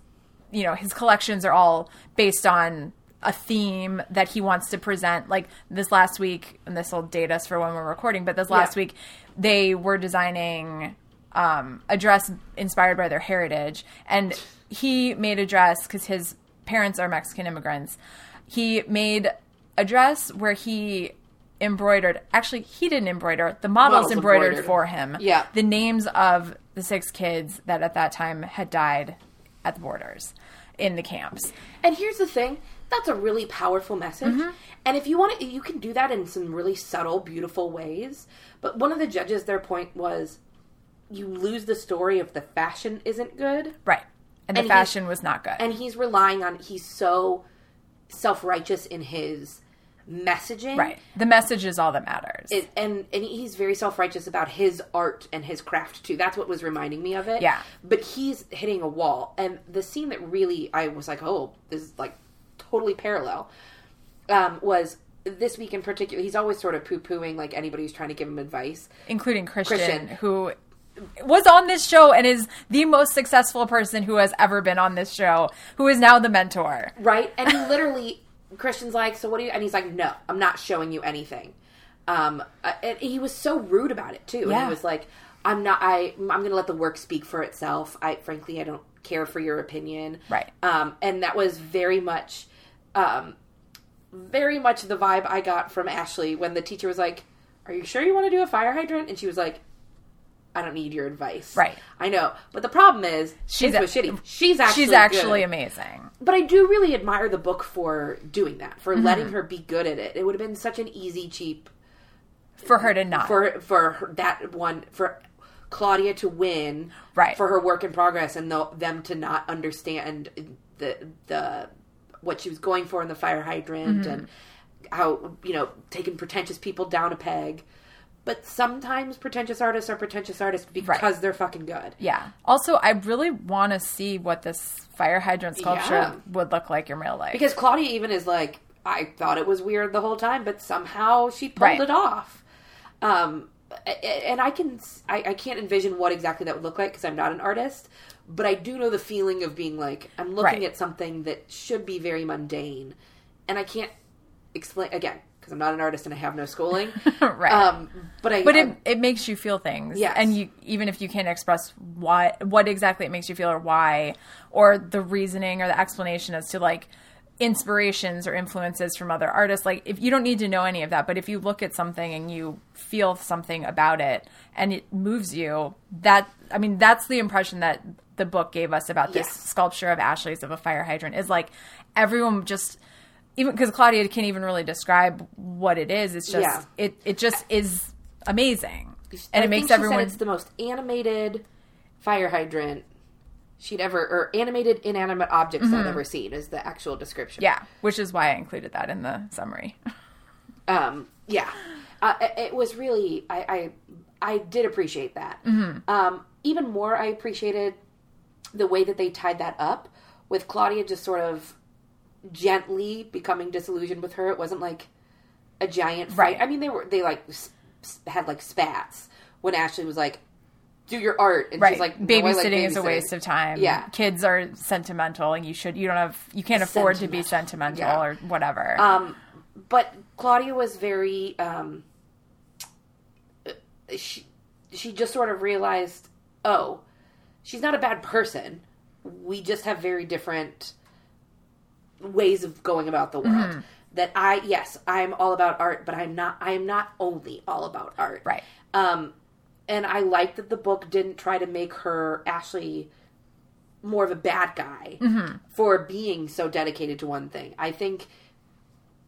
you know, his collections are all based on a theme that he wants to present. Like this last week, and this will date us for when we're recording, but this last Yeah. week they were designing um, a dress inspired by their heritage, and he made a dress because his parents are Mexican immigrants. He made a dress where he embroidered. Actually, he didn't embroider. The models, Models embroidered, embroidered. for him. Yeah. the names of the six kids that at that time had died at the borders in the camps. And here's the thing: that's a really powerful message. Mm-hmm. And if you want to, you can do that in some really subtle, beautiful ways. But one of the judges, their point was, you lose the story if the fashion isn't good. Right, and the And fashion was not good. and he's relying on he's so self-righteous in his messaging right, the message is all that matters. It- and and he's very self-righteous about his art and his craft too that's what was reminding me of it Yeah. but he's hitting a wall and the scene that really i was like oh this is like totally parallel um was this week in particular he's always sort of poo-pooing like anybody who's trying to give him advice including Christian, Christian. who was on this show and is the most successful person who has ever been on this show, who is now the mentor. right? And he literally, Christian's like, so what do you? And he's like, no, I'm not showing you anything. Um, uh, and he was so rude about it too. And he was like, I'm not. I I'm going to let the work speak for itself. I frankly, I don't care for your opinion. Right. Um, and that was very much, um, very much the vibe I got from Ashley when the teacher was like, "Are you sure you want to do a fire hydrant?" And she was like. I don't need your advice. Right. I know. But the problem is, She's a- was shitty. She's actually She's actually good amazing. but I do really admire the book for doing that, for Mm-hmm. letting her be good at it. It would have been such an easy, cheap For her to not. for for her, that one for Claudia to win, Right. For her work in progress and the, them to not understand the the what she was going for in the fire hydrant Mm-hmm. and how you know taking pretentious people down a peg. But sometimes pretentious artists are pretentious artists because they're fucking good. yeah. Also, I really want to see what this fire hydrant sculpture Yeah. would look like in real life. Because Claudia even is like, I thought it was weird the whole time, but somehow she pulled Right. it off. Um, and I can, I, I can't envision what exactly that would look like because I'm not an artist, but I do know the feeling of being like, I'm looking Right. at something that should be very mundane, and I can't explain again because I'm not an artist and I have no schooling. Right. Um, but I, but I- it, it makes you feel things. Yeah. And you even if you can't express why what exactly it makes you feel or why or the reasoning or the explanation as to like inspirations or influences from other artists like if you don't need to know any of that but if you look at something and you feel something about it and it moves you that i mean that's the impression that the book gave us about this sculpture of ashley's of a fire hydrant is like everyone just even because claudia can't even really describe what it is it's just Yeah. it it just is amazing and I it makes think she said everyone it's the most animated fire hydrant she'd ever or animated inanimate objects I've ever seen is the actual description. Mm-hmm. yeah which is why i included that in the summary Um. Yeah. Uh, it- it was really I I, I did appreciate that. Mm-hmm. Um. Even more, I appreciated the way that they tied that up with Claudia just sort of gently becoming disillusioned with her. It wasn't like a giant fight. Right. I mean, they were they like had like spats when Ashley was like, "Do your art," and Right. she's like, "No, I like babysitting is a waste of time. Yeah. Kids are sentimental and you should you don't have you can't afford to be Sentimental. sentimental Yeah. or whatever. Um, but Claudia was very. Um, uh, she she just sort of realized, oh, she's not a bad person. We just have very different ways of going about the world. Mm-hmm. That I yes, I'm all about art, but I'm not. I am not only all about art. right. Um, and I like that the book didn't try to make her Ashley more of a bad guy for being so dedicated to one thing. I think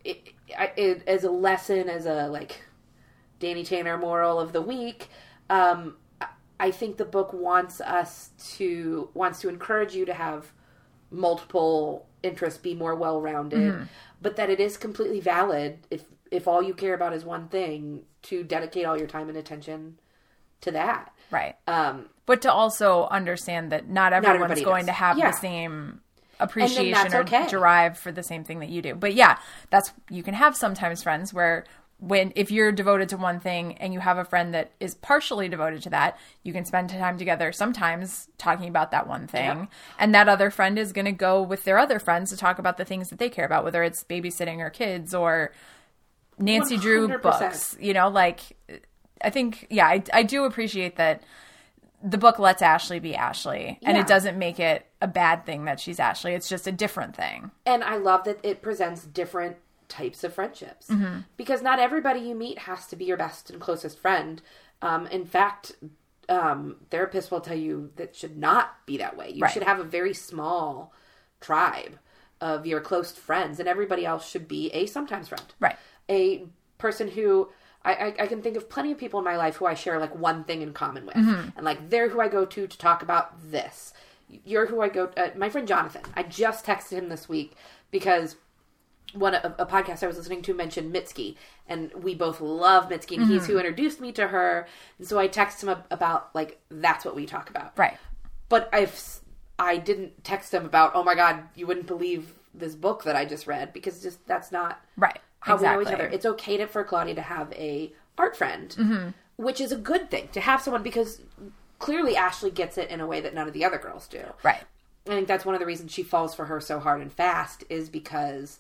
it, I- it as a lesson, as a like Danny Tanner moral of the week. Um, I- think the book wants us to wants to encourage you to have multiple interests, be more well rounded, but that it is completely valid if if all you care about is one thing to dedicate all your time and attention to that. Right. Um, but to also understand that not everyone's everybody going does. to have Yeah. the same appreciation or okay. drive for the same thing that you do. But yeah, that's you can have sometimes friends where when if you're devoted to one thing and you have a friend that is partially devoted to that, you can spend time together sometimes talking about that one thing. Yep. And that other friend is going to go with their other friends to talk about the things that they care about, whether it's babysitting or kids or Nancy Drew 100%. books. You know, like I think yeah, I I do appreciate that the book lets Ashley be Ashley and Yeah. it doesn't make it a bad thing that she's Ashley. It's just a different thing. and I love that it presents different types of friendships because not everybody you meet has to be your best and closest friend. Um, in fact, um, therapists will tell you that should not be that way. You Right. should have a very small tribe of your close friends, and everybody else should be a sometimes friend. Right. A person who I, I, I can think of plenty of people in my life who I share like one thing in common with, and like they're who I go to to talk about this. You're who I go. Uh, my friend Jonathan. I just texted him this week because one a, a podcast I was listening to mentioned Mitski, and we both love Mitski, and he's mm-hmm. who introduced me to her. And so I texted him about like that's what we talk about. Right. But I've I didn't text him about oh my god you wouldn't believe this book that I just read because just that's not Right. how exactly. we know each other. It's okay to, for Claudia to have a art friend, mm-hmm. which is a good thing to have someone because clearly Ashley gets it in a way that none of the other girls do. Right. I think that's one of the reasons she falls for her so hard and fast is because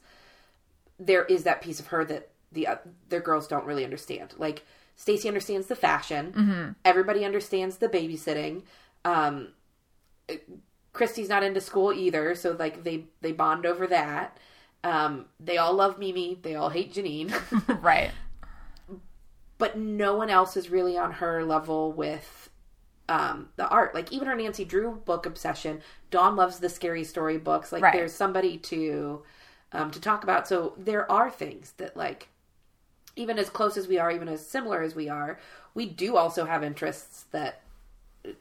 there is that piece of her that the other girls don't really understand. Like Stacey understands the fashion, everybody understands the babysitting. Um, Kristy's not into school either, so like they they bond over that. Um, they all love Mimi, they all hate Janine, Right. but no one else is really on her level with um, the art. Like even her Nancy Drew book obsession. Dawn loves the scary story books. Like Right. there's somebody to um, to talk about. So there are things that like even as close as we are, even as similar as we are, we do also have interests that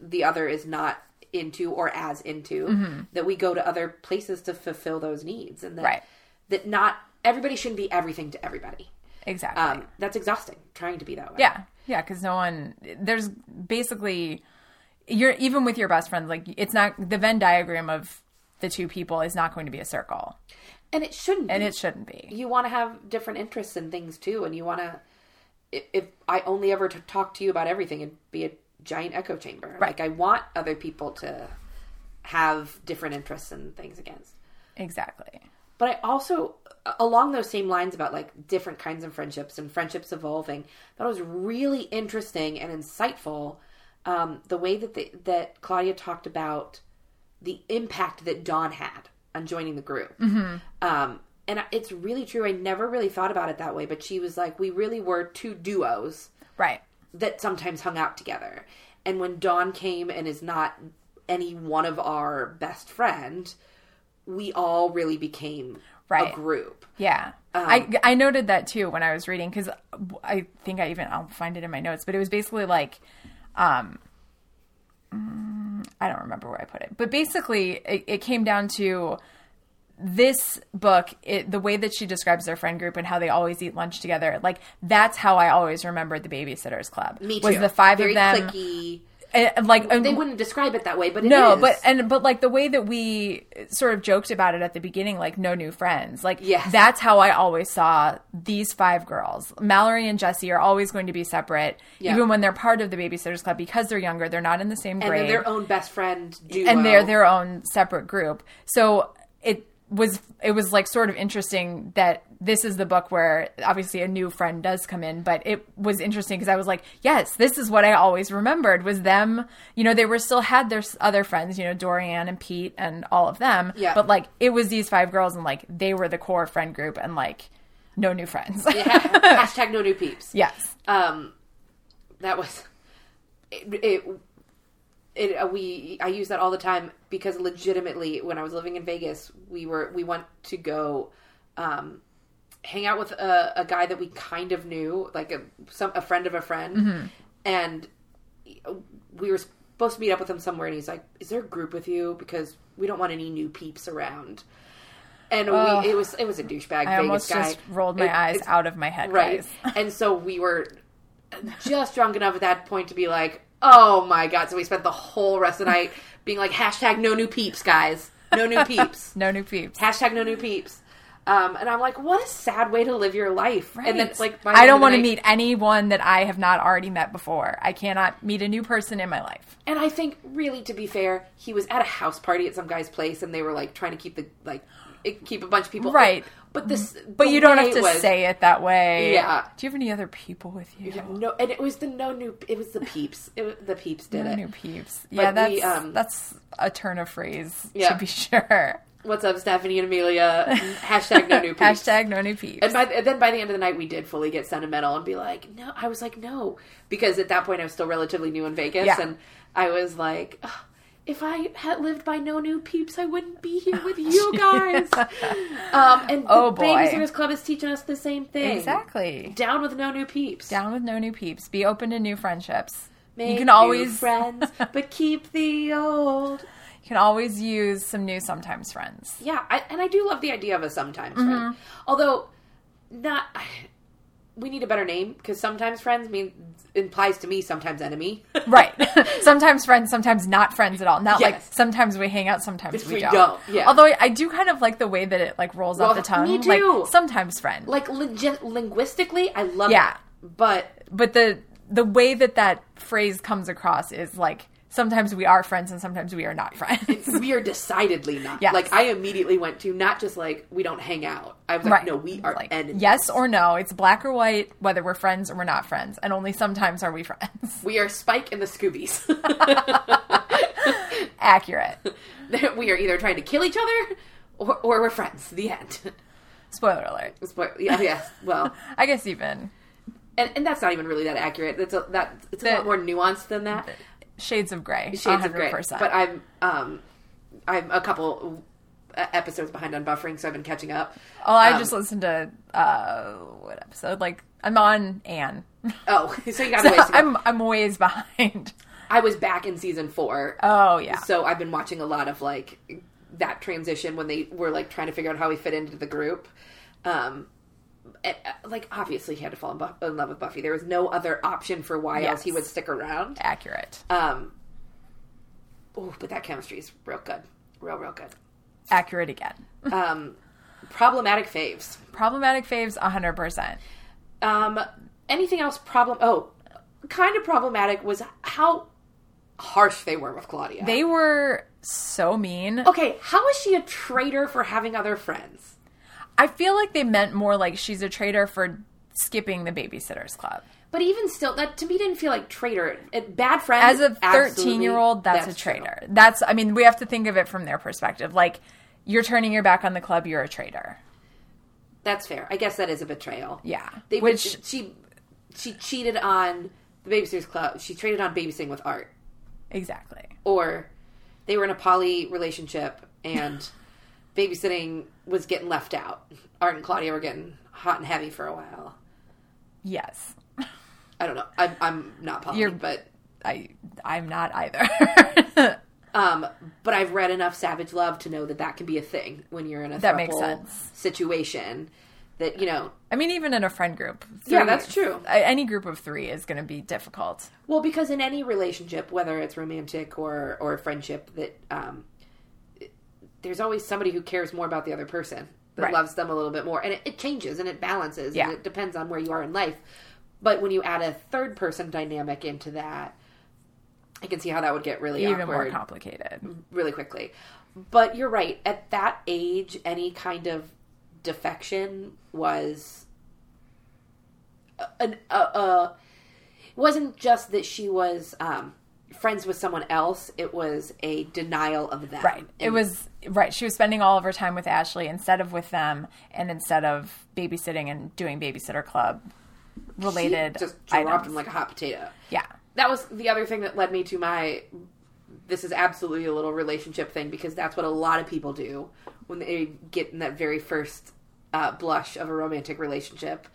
the other is not into or as into that we go to other places to fulfill those needs and that Right. that not everybody shouldn't be everything to everybody Exactly. um, that's exhausting trying to be that way Yeah, yeah, because no one. There's basically you're even with your best friends. Like it's not the Venn diagram of the two people is not going to be a circle, and it shouldn't be and be. it shouldn't be. you want to have different interests in things too and you want to if, if i only ever to talk to you about everything it'd be a giant echo chamber Right. like i want other people to have different interests and things against Exactly. but I also, along those same lines about like different kinds of friendships and friendships evolving, that was really interesting and insightful um, the way that they, that Claudia talked about the impact that Dawn had on joining the group. Um, and it's really true. I never really thought about it that way, but she was like, we really were two duos Right. that sometimes hung out together. And when Dawn came and is not any one of our best friend, we all really became Right. a group. Yeah. I I noted that too when I was reading because I think I even I'll find it in my notes, but it was basically like, um, mm, I don't remember where I put it, but basically it, it came down to this book, it, the way that she describes their friend group and how they always eat lunch together, like that's how I always remembered the Babysitters Club. Me too. Was the five Very of them clicky. And, like and- They wouldn't describe it that way, but it no, is. but and but like the way that we sort of joked about it at the beginning, like no new friends, like Yes. that's how I always saw these five girls. Mallory and Jessi are always going to be separate, Yeah. even when they're part of the Babysitters Club because they're younger. They're not in the same and grade, their own best friend duo. and they're their own separate group. So it was it was like sort of interesting that this is the book where obviously a new friend does come in but it was interesting because i was like yes this is what i always remembered was them you know they were still had their other friends you know Dorianne and pete and all of them Yeah. but like it was these five girls and like they were the core friend group and like no new friends hashtag no new peeps. yes Um, that was it. it it, uh, we I use that all the time because legitimately when I was living in Vegas we were we went to go um, hang out with a, a guy that we kind of knew like a some a friend of a friend. And we were supposed to meet up with him somewhere and he's like is there a group with you? Because we don't want any new peeps around. And Ugh. we it was it was a douchebag i Vegas almost guy. just rolled my It- eyes out of my head right. guys. and so we were just drunk enough at that point to be like oh my god so we spent the whole rest of the night being like hashtag no new peeps guys no new peeps no new peeps hashtag no new peeps um, and i'm like what a sad way to live your life Right. and then like I don't want to meet anyone that I have not already met before. I cannot meet a new person in my life. and i think really to be fair he was at a house party at some guy's place and they were like trying to keep the like keep a bunch of people Right. But this But you don't have to was- say it that way. Yeah. Do you have any other people with you? no and it was the no new it was the peeps it was, the peeps did No it new peeps. Yeah, that's we, um, that's a turn of phrase Yeah. to be sure. What's up, Stephanie and Amelia? Hashtag no new peeps. Hashtag no new peeps. And by and then by the end of the night, we did fully get sentimental and be like, no. I was like, no, because at that point I was still relatively new in Vegas, Yeah. and I was like, "Ugh, if I had lived by no new peeps, I wouldn't be here with you guys. um, and Oh, the boy. Babysitters Club is teaching us the same thing. exactly. Down with no new peeps. Down with no new peeps. Be open to new friendships. Make you can new always friends, but keep the old. you can always use some new sometimes friends. Yeah, I, and I do love the idea of a sometimes Mm-hmm. friend. Although, not. We need a better name because sometimes friends mean implies to me sometimes enemy. Right. sometimes friends, sometimes not friends at all. Not like sometimes we hang out, sometimes If we, we don't. don't, yeah. Although I, I do kind of like the way that it like rolls off the tongue. me too. Like sometimes friend. like legit linguistically, I love Yeah. it. But but the the way that that phrase comes across is like sometimes we are friends and sometimes we are not friends. we are decidedly not. Yes. Like I immediately went to not just like we don't hang out. I was like, right. no, we are like enemies. yes or no. It's black or white, whether we're friends or we're not friends, and only sometimes are we friends. we are Spike and the Scoobies. Accurate. we are either trying to kill each other or, or we're friends. The end. Spoiler alert. Spoil- yeah, yes. Well, I guess even and, and that's not even really that accurate. That's a, that it's a The- lot more nuanced than that. Shades of gray. Shades of gray. 100%. But I'm um I'm a couple episodes behind on buffering, so I've been catching up. Oh, I Um, just listened to uh what episode? Like I'm on Anne. Oh, so you got a ways to go. I'm I'm ways behind. I was back in season four, Oh yeah. so I've been watching a lot of like that transition when they were like trying to figure out how we fit into the group. Um, like obviously he had to fall in, Bu- in love with Buffy. There was no other option for why else he would stick around. Accurate. Um, oh, but that chemistry is real good, real real good. Accurate again. Um, problematic faves. Problematic faves 100%. Um, anything else problem? Oh, kind of problematic was how harsh they were with Claudia. They were so mean. okay, how is she a traitor for having other friends? I feel like they meant more like she's a traitor for skipping the babysitters club. But even still, that to me didn't feel like traitor. It, bad friend As a thirteen year old, that's, a true. traitor. That's, I mean, we have to think of it from their perspective. Like, you're turning your back on the club, you're a traitor. That's fair. I guess that is a betrayal. Yeah. They, Which, she she cheated on the babysitters club. She traded on babysitting with Art, exactly. or they were in a poly relationship and babysitting was getting left out. Art and Claudia were getting hot and heavy for a while. Yes. I don't know. I'm, I'm not poly, You're- but I, I'm not either. um, but I've read enough Savage Love to know that that can be a thing when you're in a That makes sense. situation. that you know I mean, even in a friend group. Yeah, that's true. Any group of three is going to be difficult. Well, because in any relationship, whether it's romantic or or friendship, that um, there's always somebody who cares more about the other person, that Right. loves them a little bit more, and it, it changes and it balances, Yeah. and it depends on where you are in life. But when you add a third person dynamic into that, I can see how that would get really Even more complicated. really quickly. But you're right. At that age, any kind of defection was an uh, uh wasn't just that she was um friends with someone else it was a denial of them Right. It And- was right. She was spending all of her time with Ashley instead of with them, and instead of babysitting and doing babysitter club she related just dropped items. him like a hot potato yeah. that was the other thing that led me to my this is absolutely a little relationship thing because that's what a lot of people do when they get in that very first uh, blush of a romantic relationship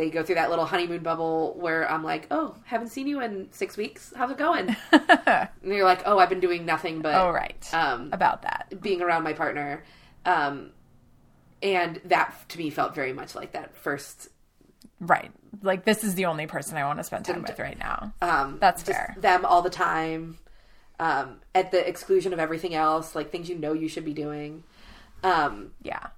they go through that little honeymoon bubble where i'm like oh haven't seen you in six weeks how's it going and you're like oh i've been doing nothing but Oh, right. um, About that. being around my partner um, and that to me felt very much like that first Right. Like this is the only person I want to spend time with right now. Um, That's fair. Them all the time, um, at the exclusion of everything else, like things you know you should be doing. Um, Yeah.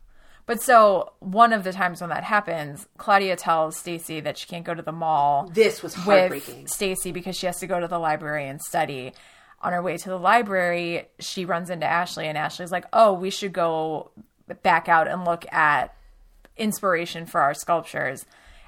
But so one of the times when that happens, Claudia tells Stacey that she can't go to the mall this was heartbreaking. Stacey because she has to go to the library and study. On her way to the library, she runs into Ashley and Ashley's like, "Oh, we should go back out and look at inspiration for our sculptures."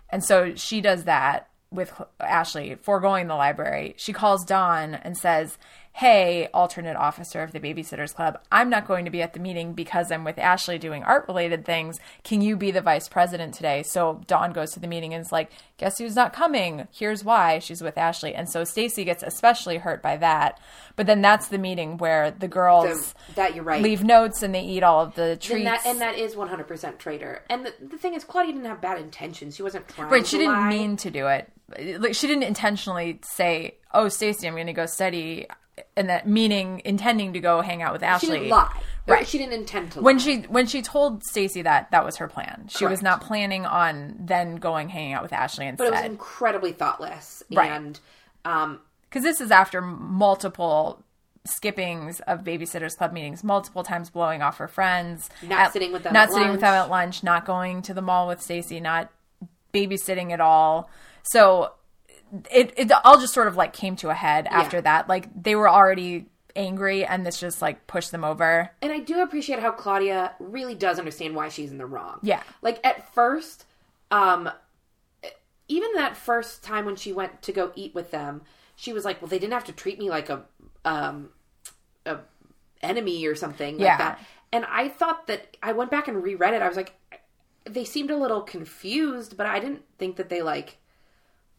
And so she does that with Ashley, foregoing the library. She calls Dawn and says, Hey, alternate officer of the Babysitters Club, I'm not going to be at the meeting because I'm with Ashley doing art related things. Can you be the vice president today? So Dawn goes to the meeting and is like, Guess who's not coming? Here's why. She's with Ashley. And so Stacey gets especially hurt by that. But then that's the meeting where the girls So that you're right. leave notes and they eat all of the treats. and that and that is 100% traitor. And the, the thing is, Claudia didn't have bad intentions. She wasn't trying. Right, she to didn't lie. mean to do it. Like she didn't intentionally say, "Oh, Stacey, I'm going to go study," and that meaning intending to go hang out with She Ashley. didn't lie. Right. She didn't intend to. When she when she told Stacey that, that was her plan. She was not planning on then going hanging out with Ashley instead. but it was incredibly thoughtless. Right. And um, Because this is after multiple skippings of babysitters club meetings, multiple times blowing off her friends, Not sitting with them not at sitting with them lunch. at lunch, not going to the mall with Stacey, not babysitting at all. So it it all just sort of like came to a head after Yeah. that. Like they were already angry, and this just like pushed them over. And I do appreciate how Claudia really does understand why she's in the wrong. Yeah. Like at first, um even that first time when she went to go eat with them, she was like, "Well, they didn't have to treat me like a um a enemy or something Yeah. like that." And I thought that I went back and reread it. I was like they seemed a little confused, but I didn't think that they like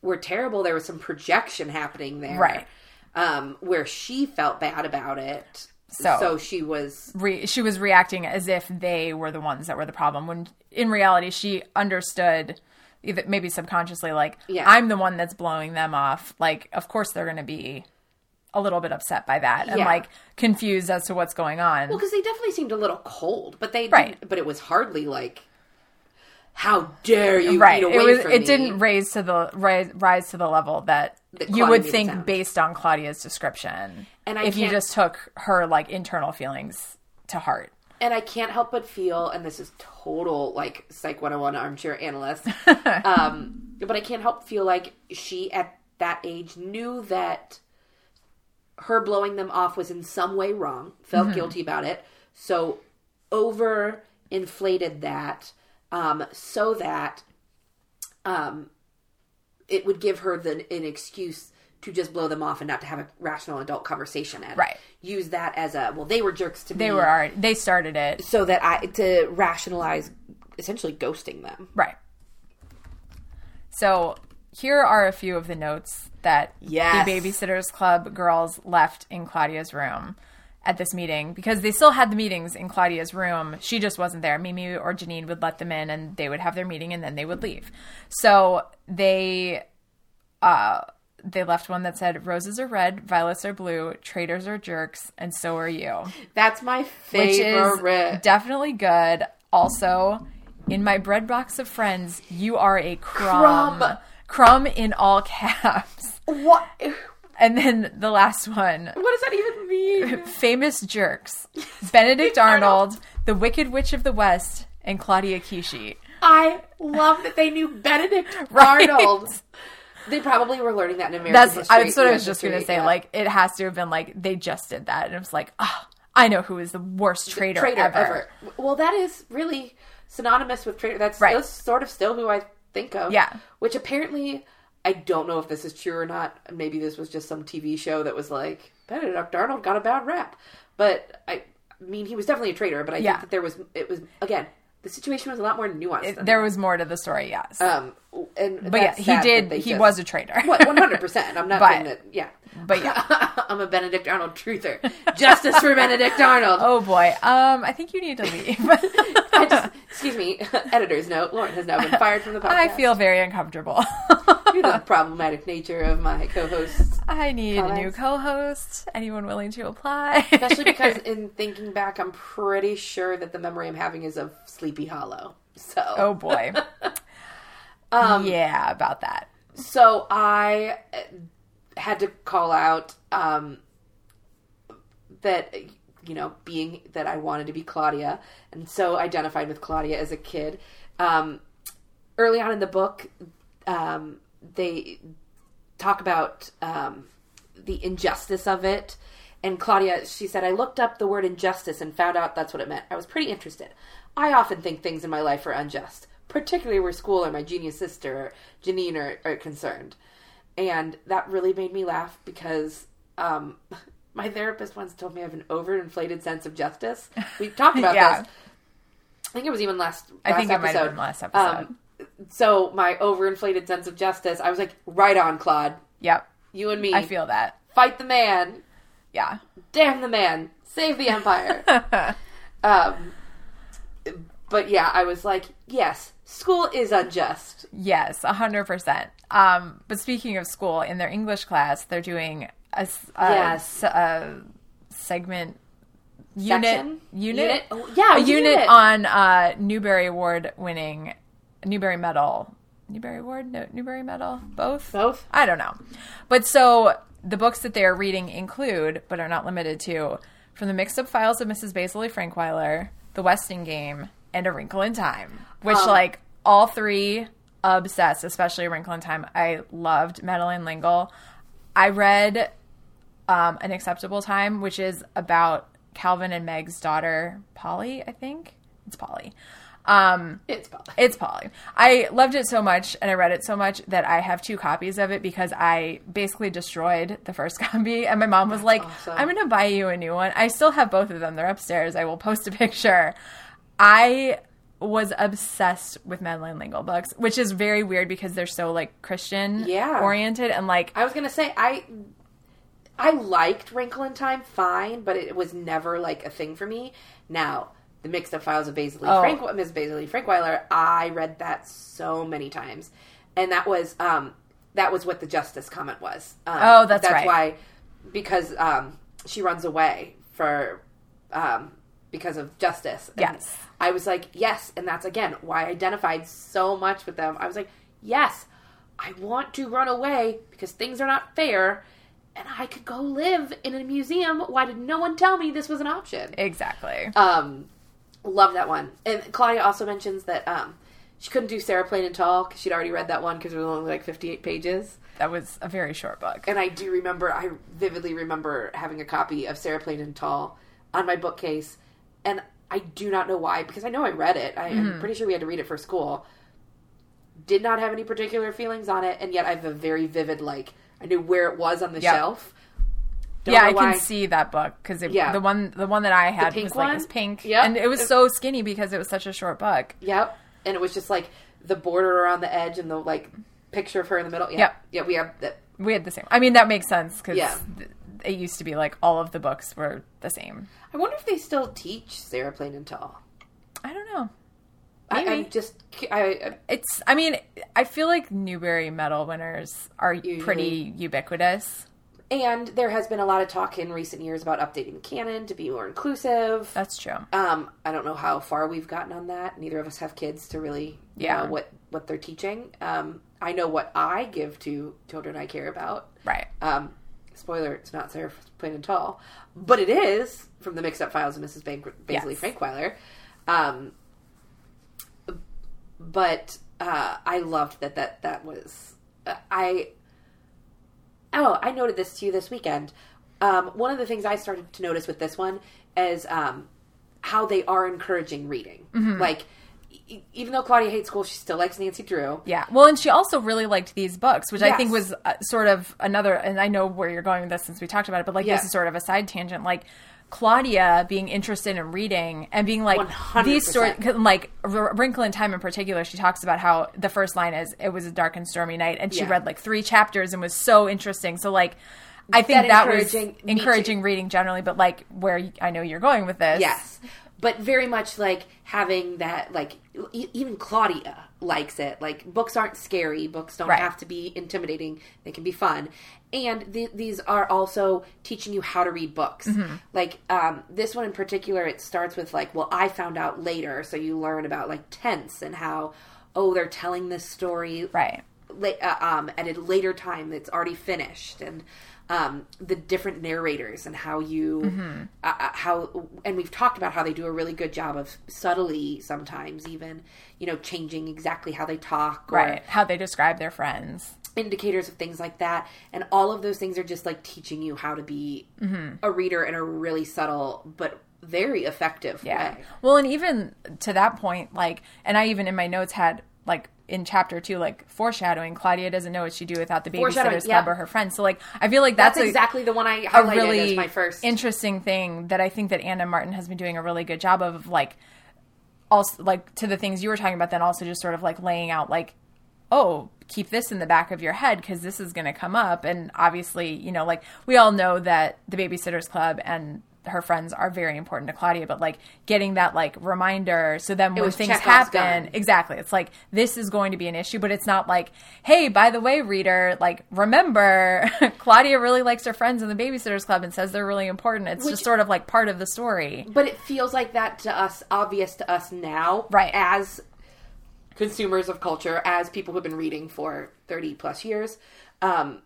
were terrible. There was some projection happening there. Right. Um where she felt bad about it. So- so she was re- she was reacting as if they were the ones that were the problem when in reality she understood either maybe subconsciously like Yeah. i'm the one that's blowing them off like of course they're going to be a little bit upset by that and Yeah. like confused as to what's going on Well, because they definitely seemed a little cold, but they Right. but it was hardly like, "How dare you right it was from it me?" didn't raise to the rise, rise to the level that That you would think based on claudia's description And I if you just took her like internal feelings to heart And I can't help but feel, and this is total like Psych 101 armchair analyst, um, but I can't help feel like she at that age knew that her blowing them off was in some way wrong, felt Mm-hmm. guilty about it, so over inflated that um, so that um, it would give her the an excuse to just blow them off and not to have a rational adult conversation and. Right. Use that as a well, they were jerks to me they were already they started it so that I to rationalize essentially ghosting them. Right. So here are a few of the notes that Yes. the Babysitters Club girls left in Claudia's room at this meeting because they still had the meetings in Claudia's room. She just wasn't there. Mimi or Janine would let them in and they would have their meeting and then they would leave. So they uh they left one that said roses are red, violets are blue, traitors are jerks, and so are you That's my which favorite. is definitely good. Also, In my bread box of friends, you are a crumb. Crumb. Crumb in all caps. What? And then the last one What does that even mean? famous jerks Benedict Arnold, the Wicked Witch of the West, and Claudia Kishi. I love that they knew Benedict Right. Arnold. They probably were learning that in American That's history. that's what I was just gonna say. yeah. Like it has to have been like they just did that, and it was like, oh, I know who is the worst traitor, traitor ever. ever. Well, that is really synonymous with traitor. That's, Right. that's sort of still who I think of. Yeah. Which apparently, I don't know if this is true or not. Maybe this was just some TV show that was like Benedict Arnold got a bad rap, but I mean he was definitely a traitor. But I Yeah. think that there was it was again the situation was a lot more nuanced. than There that. was more to the story, yes. um, and but yeah, he did. He just- was a traitor. One hundred percent. I'm not But- saying that. Yeah, But yeah. I'm a Benedict Arnold truther. Justice for Benedict Arnold. Oh boy. Um, I think you need to leave. I just, excuse me, editor's note. Lauren has now been fired from the podcast. I feel very uncomfortable. Due to the problematic nature of my co-hosts, I need a new co-host. Anyone willing to apply? especially because in thinking back, I'm pretty sure that the memory I'm having is of Sleepy Hollow. So, oh boy. Um, yeah, about that. so I uh, had to call out um, that you know being that I wanted to be Claudia, and so identified with Claudia as a kid. Um, early on in the book, um, they talk about um, the injustice of it. And Claudia, she said, I looked up the word injustice and found out that's what it meant. I was pretty interested. I often think things in my life are unjust, particularly where school or my genius sister or Janine are, are concerned. And that really made me laugh because um, my therapist once told me I have an overinflated sense of justice. We talked about Yeah. this. I think it was even last, last I think it episode. might have been last episode. Um, so my overinflated sense of justice, I was like, right on, Claude. yep. You and me. I feel that. fight the man. Yeah. Damn the man. Save the empire. um, but yeah, I was like, yes, school is unjust. Yes, a hundred percent. Um, but speaking of school, in their English class, they're doing a Yes. s- a segment unit unit Unit? Oh, yeah, a a unit, unit. on uh, Newbery Award winning Newbery Medal. Newbery Award, no, Newbery Medal, both. Both? I don't know, but so the books that they are reading include, but are not limited to, from the mixed up files of Mrs. Basil Frankweiler, The Westing Game, and A Wrinkle in Time, which Um, like all three obsessed, especially A Wrinkle in Time. I loved Madeleine L'Engle. I read um, An Acceptable Time, which is about Calvin and Meg's daughter, Polly, I think. It's Polly. Um, It's probably. it's Polly. I loved it so much and I read it so much that I have two copies of it because I basically destroyed the first copy. And my mom was like, awesome. I'm going to buy you a new one. I still have both of them. They're upstairs. I will post a picture. I was obsessed with Madeleine L'Engle books, which is very weird because they're so like Christian Yeah. oriented and like I was gonna say I I liked Wrinkle in Time fine, but it was never like a thing for me. Now, the mixed up files of Basil Lee Oh. Frank Ms. Basil Lee Frankweiler, I read that so many times. And that was um that was what the justice comment was. Um, Oh, that's that's right. why because um she runs away for um because of justice. And Yes. I was like, yes, and that's again why I identified so much with them. I was like, yes, I want to run away because things are not fair, and I could go live in a museum. Why did no one tell me this was an option? exactly. Um, love that one. And Claudia also mentions that um, she couldn't do Sarah Plain and Tall because she'd already read that one because it was only like fifty-eight pages. That was a very short book. And I do remember, I vividly remember having a copy of Sarah Plain and Tall on my bookcase, and I do not know why because I know I read it. I, Mm-hmm. I'm pretty sure we had to read it for school. Did not have any particular feelings on it, and yet I have a very vivid like I knew where it was on the Yep. shelf. Don't yeah, I can see that book because Yeah. the one the one that I had was like this pink, Yep. and it was so skinny because it was such a short book. Yep, and it was just like the border around the edge and the like picture of her in the middle. Yeah, Yep. yeah, we have that. We had the same. I mean, that makes sense because Yeah. it used to be like all of the books were the same. I wonder if they still teach Sarah Plain and Tall. I don't know. I. I'm just I, I It's. I mean, I feel like Newbery Medal winners are Usually. pretty ubiquitous. And there has been a lot of talk in recent years about updating the canon to be more inclusive. That's true. Um, I don't know how far we've gotten on that. Neither of us have kids to really Yeah. know what what they're teaching. Um, I know what I give to children I care about. Right. Um, spoiler: it's not Sarah Plain and Tall, but it is from the Mixed Up Files of Mrs. Bank- Baisley Yes. Frankweiler. Um, but uh, I loved that that that was uh, I. Oh, I noted this to you this weekend. Um, one of the things I started to notice with this one is um, how they are encouraging reading. Like, e- even though Claudia hates school, she still likes Nancy Drew. Yeah. Well, and she also really liked these books, which I think was uh, sort of another. And I know where you're going with this since we talked about it, but like this is sort of a side tangent. Like Claudia being interested in reading and being like 100%. these stories, like Wrinkle in Time in particular. She talks about how the first line is "It was a dark and stormy night," and she Yeah. read like three chapters and was so interesting. So like. I think That that, was encouraging- too. encouraging reading generally, but like where I know you're going with this. Yes. But very much like having that, like, e- even Claudia likes it. Like, books aren't scary. Books don't Right. have to be intimidating. They can be fun. And th- these are also teaching you how to read books. Mm-hmm. Like, um, this one in particular, it starts with, like, well, I found out later. So you learn about, like, tense and how, oh, they're telling this story Right. uh, um, at a later time that's already finished and um, the different narrators and how you Mm-hmm. uh, uh, how and we've talked about how they do a really good job of subtly sometimes even you know changing exactly how they talk or Right. How they describe their friends. Indicators of things like that and all of those things are just like teaching you how to be a reader in a really subtle but very effective Yeah. way Well, and even to that point, like, and I even in my notes had like in chapter two, like foreshadowing. Claudia doesn't know what she'd do without the babysitters yeah. club or her friends. So, like, I feel like that's, that's, a, exactly the one I a highlighted really as my first interesting thing that I think that Ann Martin has been doing a really good job of, like, also like to the things you were talking about. Then also just sort of like laying out like oh, keep this in the back of your head because this is going to come up. And obviously, you know, like we all know that the Babysitters Club and her friends are very important to Claudia, but like getting that like reminder so then when things happen, gun. exactly, it's like this is going to be an issue, but it's not like, hey, by the way, reader, like remember, Claudia really likes her friends in the Babysitters Club and says they're really important. It's Which- just sort of like part of the story. But it feels like that to us, obvious to us now, Right. As consumers of culture, as people who've been reading for thirty plus years. Um,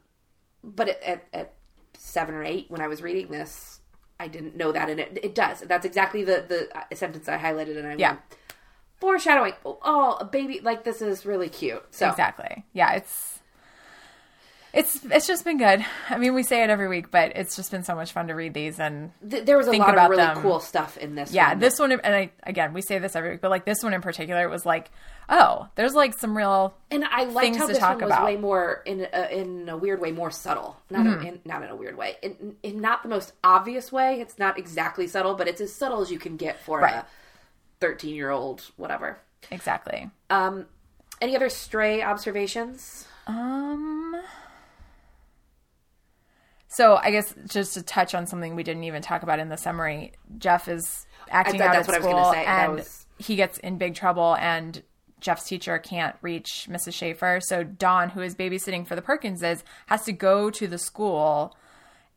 but at, at, at seven or eight, when I was reading this, I didn't know that, and it, it does. That's exactly the the uh, sentence I highlighted, and I Yeah. went foreshadowing. Oh, a baby! Like this is really cute. So Exactly. Yeah, it's it's it's just been good. I mean, we say it every week, but it's just been so much fun to read these and th- there was a lot of really them. cool stuff in this. One. Yeah, one. this one and I again, we say this every week, but like this one in particular it was like, oh, there's like some real And I liked how this one was about. way more in a, in a weird way more subtle. Not Mm-hmm. a, in, not in a weird way. In, in not the most obvious way. It's not exactly subtle, but it's as subtle as you can get for Right. a thirteen year old whatever. exactly. Um, any other stray observations? Um So I guess just to touch on something we didn't even talk about in the summary, Jeff is acting out that's at what I was school say. And was- he gets in big trouble and Jeff's teacher can't reach Mrs. Schafer. So Dawn, who is babysitting for the Perkinses, has to go to the school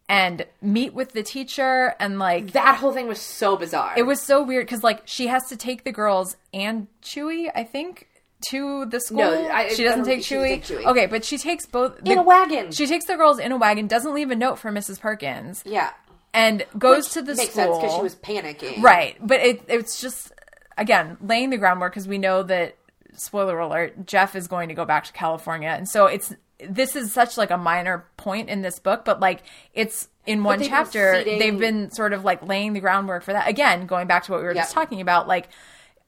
and meet with the teacher and like That whole thing was so bizarre. it was so weird because like she has to take the girls and Chewy, I think, to the school. I- she doesn't don't take think she Chewy. take. Okay, but she takes both in a wagon. She takes the girls in a wagon, doesn't leave a note for Mrs. Perkins, yeah, and goes to the makes school. sense because she was panicking. right, but it it's just again laying the groundwork because we know that spoiler alert, Jeff is going to go back to California, and so it's this is such like a minor point in this book, but like it's in one they've been chapter seeding- they've been sort of like laying the groundwork for that. Again, going back to what we were just Yep. talking about, like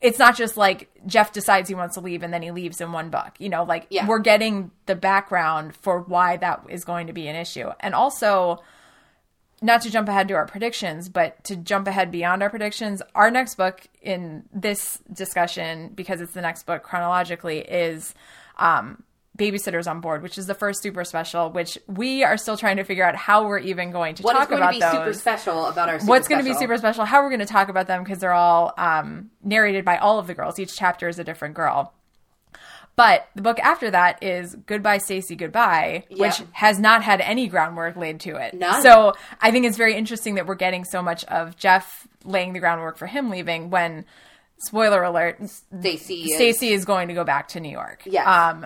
it's not just like Jeff decides he wants to leave and then he leaves in one book. You know, like Yeah. we're getting the background for why that is going to be an issue. And also not to jump ahead to our predictions, but to jump ahead beyond our predictions, our next book in this discussion, because it's the next book chronologically, is um, Babysitters on Board, which is the first super special, which we are still trying to figure out how we're even going to talk about them. What talk going about to be those. super special about our? Super What's going to be super special? How we're going to talk about them because they're all um, narrated by all of the girls. Each chapter is a different girl. But the book after that is Goodbye, Stacey, Goodbye, which Yeah. has not had any groundwork laid to it. None. So I think it's very interesting that we're getting so much of Jeff laying the groundwork for him leaving when, spoiler alert, Stacey. is- Stacey is going to go back to New York. Yes. Um,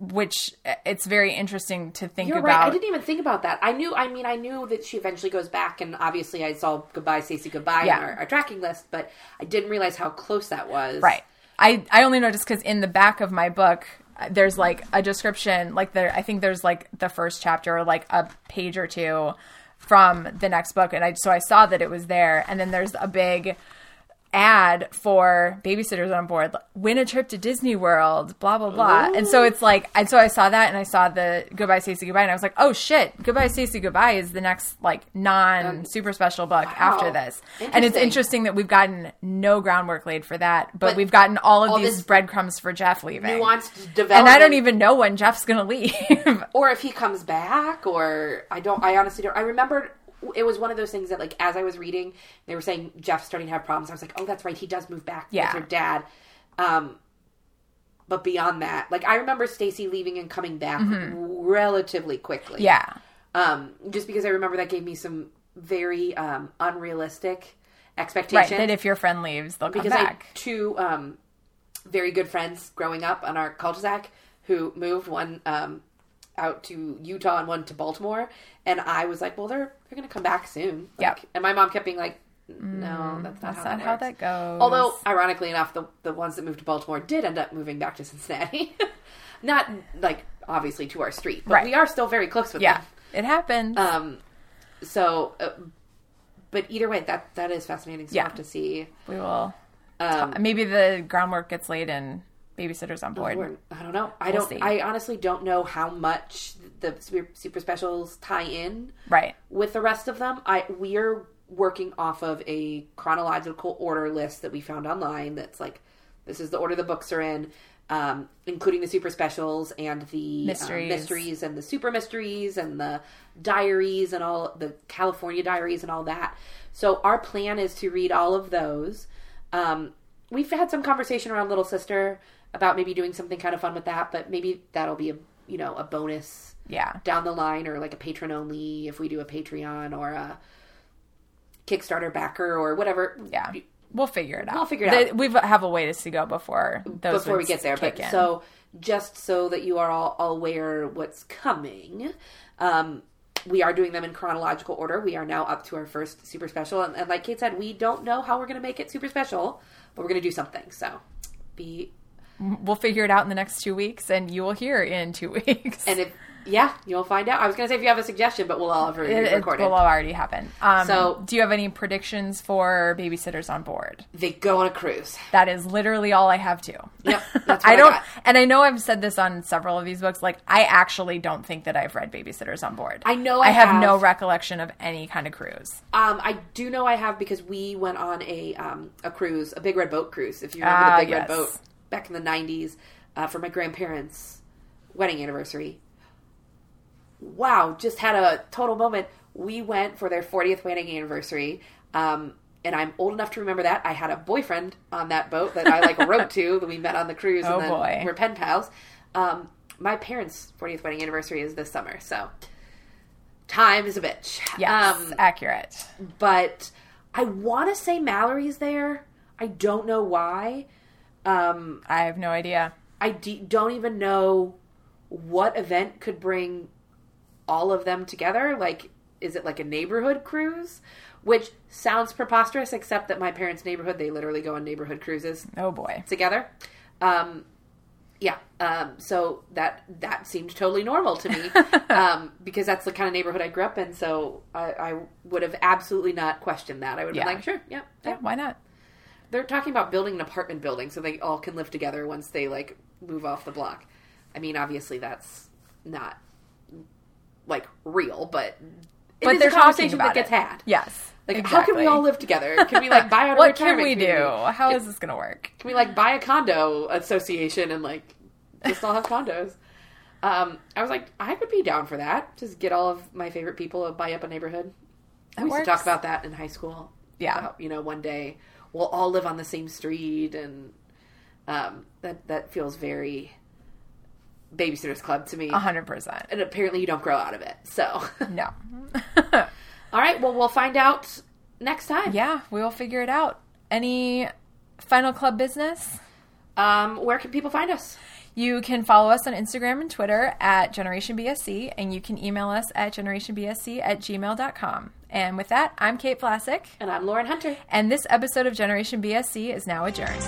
which uh, it's very interesting to think You're about. right. I didn't even think about that. I knew. I mean, I knew that she eventually goes back, and obviously, I saw "Goodbye, Stacey, Goodbye" Yeah. on our, our tracking list, but I didn't realize how close that was. Right. I, I only noticed because in the back of my book, uh, there's like a description, like there, I think there's like the first chapter, or like a page or two from the next book, and I so I saw that it was there, and then there's a big ad for babysitters on board win a trip to disney world blah blah blah and so it's like and so i saw that and i saw the goodbye stacey goodbye and i was like oh shit goodbye stacey goodbye is the next like non um, super special book after this and it's Interesting. that we've gotten no groundwork laid for that but, But we've gotten all of all these breadcrumbs for jeff leaving Nuanced development. and i don't even know when jeff's gonna leave or if he comes back, or I don't. I honestly don't. I remembered it was one of those things that, like, as I was reading, they were saying Jeff's starting to have problems. I was like, oh, that's right. He does move back Yeah. with her dad. Um, but beyond that, like, I remember Stacey leaving and coming back relatively quickly. Mm-hmm. yeah Um, just because I remember that gave me some very um, unrealistic right expectations. that if your friend leaves they'll come because I back had two um, very good friends growing up on our cul-de-sac who moved one um, out to Utah and one to Baltimore, and I was like, "Well, they're they're going to come back soon." Like, Yep. And my mom kept being like, "No, that's not that's how not that how that goes Although, ironically enough, the the ones that moved to Baltimore did end up moving back to Cincinnati. not like obviously to our street, but Right. we are still very close with yeah them. it happened. Um, so, uh, but either way, that that is fascinating stuff Yeah. to see. we will Um, maybe the groundwork gets laid in babysitters on board I don't know. I We'll don't. see. I honestly don't know how much the super, super specials tie in right with the rest of them. I we're working off of a chronological order list that we found online. That's like this is the order the books are in, um, including the super specials and the um, Mysteries. mysteries and the super mysteries and the diaries and all the California diaries and all that. So our plan is to read all of those. Um, we've had some conversation around Little Sister about maybe doing something kind of fun with that, but maybe that'll be a you know a bonus yeah down the line or like a patron only if we do a Patreon or a Kickstarter backer or whatever. Yeah. We'll figure it out. We'll figure it The- out. We have a ways to see go before those before we get there. But in. so just so that you are all, all aware what's coming, um, we are doing them in chronological order. We are now up to our first super special, and, and like Kate said, we don't know how we're going to make it super special, but we're going to do something. So be we'll figure it out in the next two weeks, and you will hear in two weeks. and if yeah, you'll find out. I was going to say if you have a suggestion, but we'll all have already it, It will already happen. Um, So- do you have any predictions for babysitters on board? they go on a cruise. That is literally all I have too. Yep, I I don't, got. and I know I've said this on several of these books. Like, I actually don't think that I've read Babysitters on Board. I know I have, have. no recollection of any kind of cruise. Um, I do know I have because we went on a um, a cruise, a big red boat cruise. If you remember Ah, the big yes. red boat back in the '90s uh, for my grandparents' wedding anniversary. Wow, just had a total moment. We went for their 40th wedding anniversary, um, and I'm old enough to remember that. I had a boyfriend on that boat that I like wrote to that we met on the cruise, Oh, and then boy. we're pen pals. Um, my parents' 40th wedding anniversary is this summer, so time is a bitch. Yes, Um, accurate. but I want to say Mallory's there. I don't know why. Um, I have no idea. I d- don't even know what event could bring all of them together. Like, is it like a neighborhood cruise? Which sounds preposterous, except that my parents' neighborhood, they literally go on neighborhood cruises Oh boy. together. Um, yeah, um, so that that seemed totally normal to me um, because that's the kind of neighborhood I grew up in. So I, I would have absolutely not questioned that. I would have Yeah. been like, sure, yeah, Yeah, yeah. why not? They're talking about building an apartment building so they all can live together once they like move off the block. I mean, obviously that's not like real, but But is they're a talking conversation that gets it. had. Yes. Like, how can we all live together? Can we like buy out a what can we do? How is this going to work? Can we like buy a condo association and like just all have condos? Um, I was like, I could be down for that. Just get all of my favorite people to buy up a neighborhood. That we used to talk about that in high school. Yeah. About, you know, one day we'll all live on the same street and Um, that that feels very Babysitters Club to me. A hundred percent. And apparently, you don't grow out of it. So, No. all right. Well, we'll find out next time. yeah, we will figure it out. Any final club business? Um, where can people find us? You can follow us on Instagram and Twitter at Generation BSC, and you can email us at generationbsc at gmail.com. And with that, I'm Kate Vlasic, And I'm Lauren Hunter. and this episode of Generation BSC is now adjourned.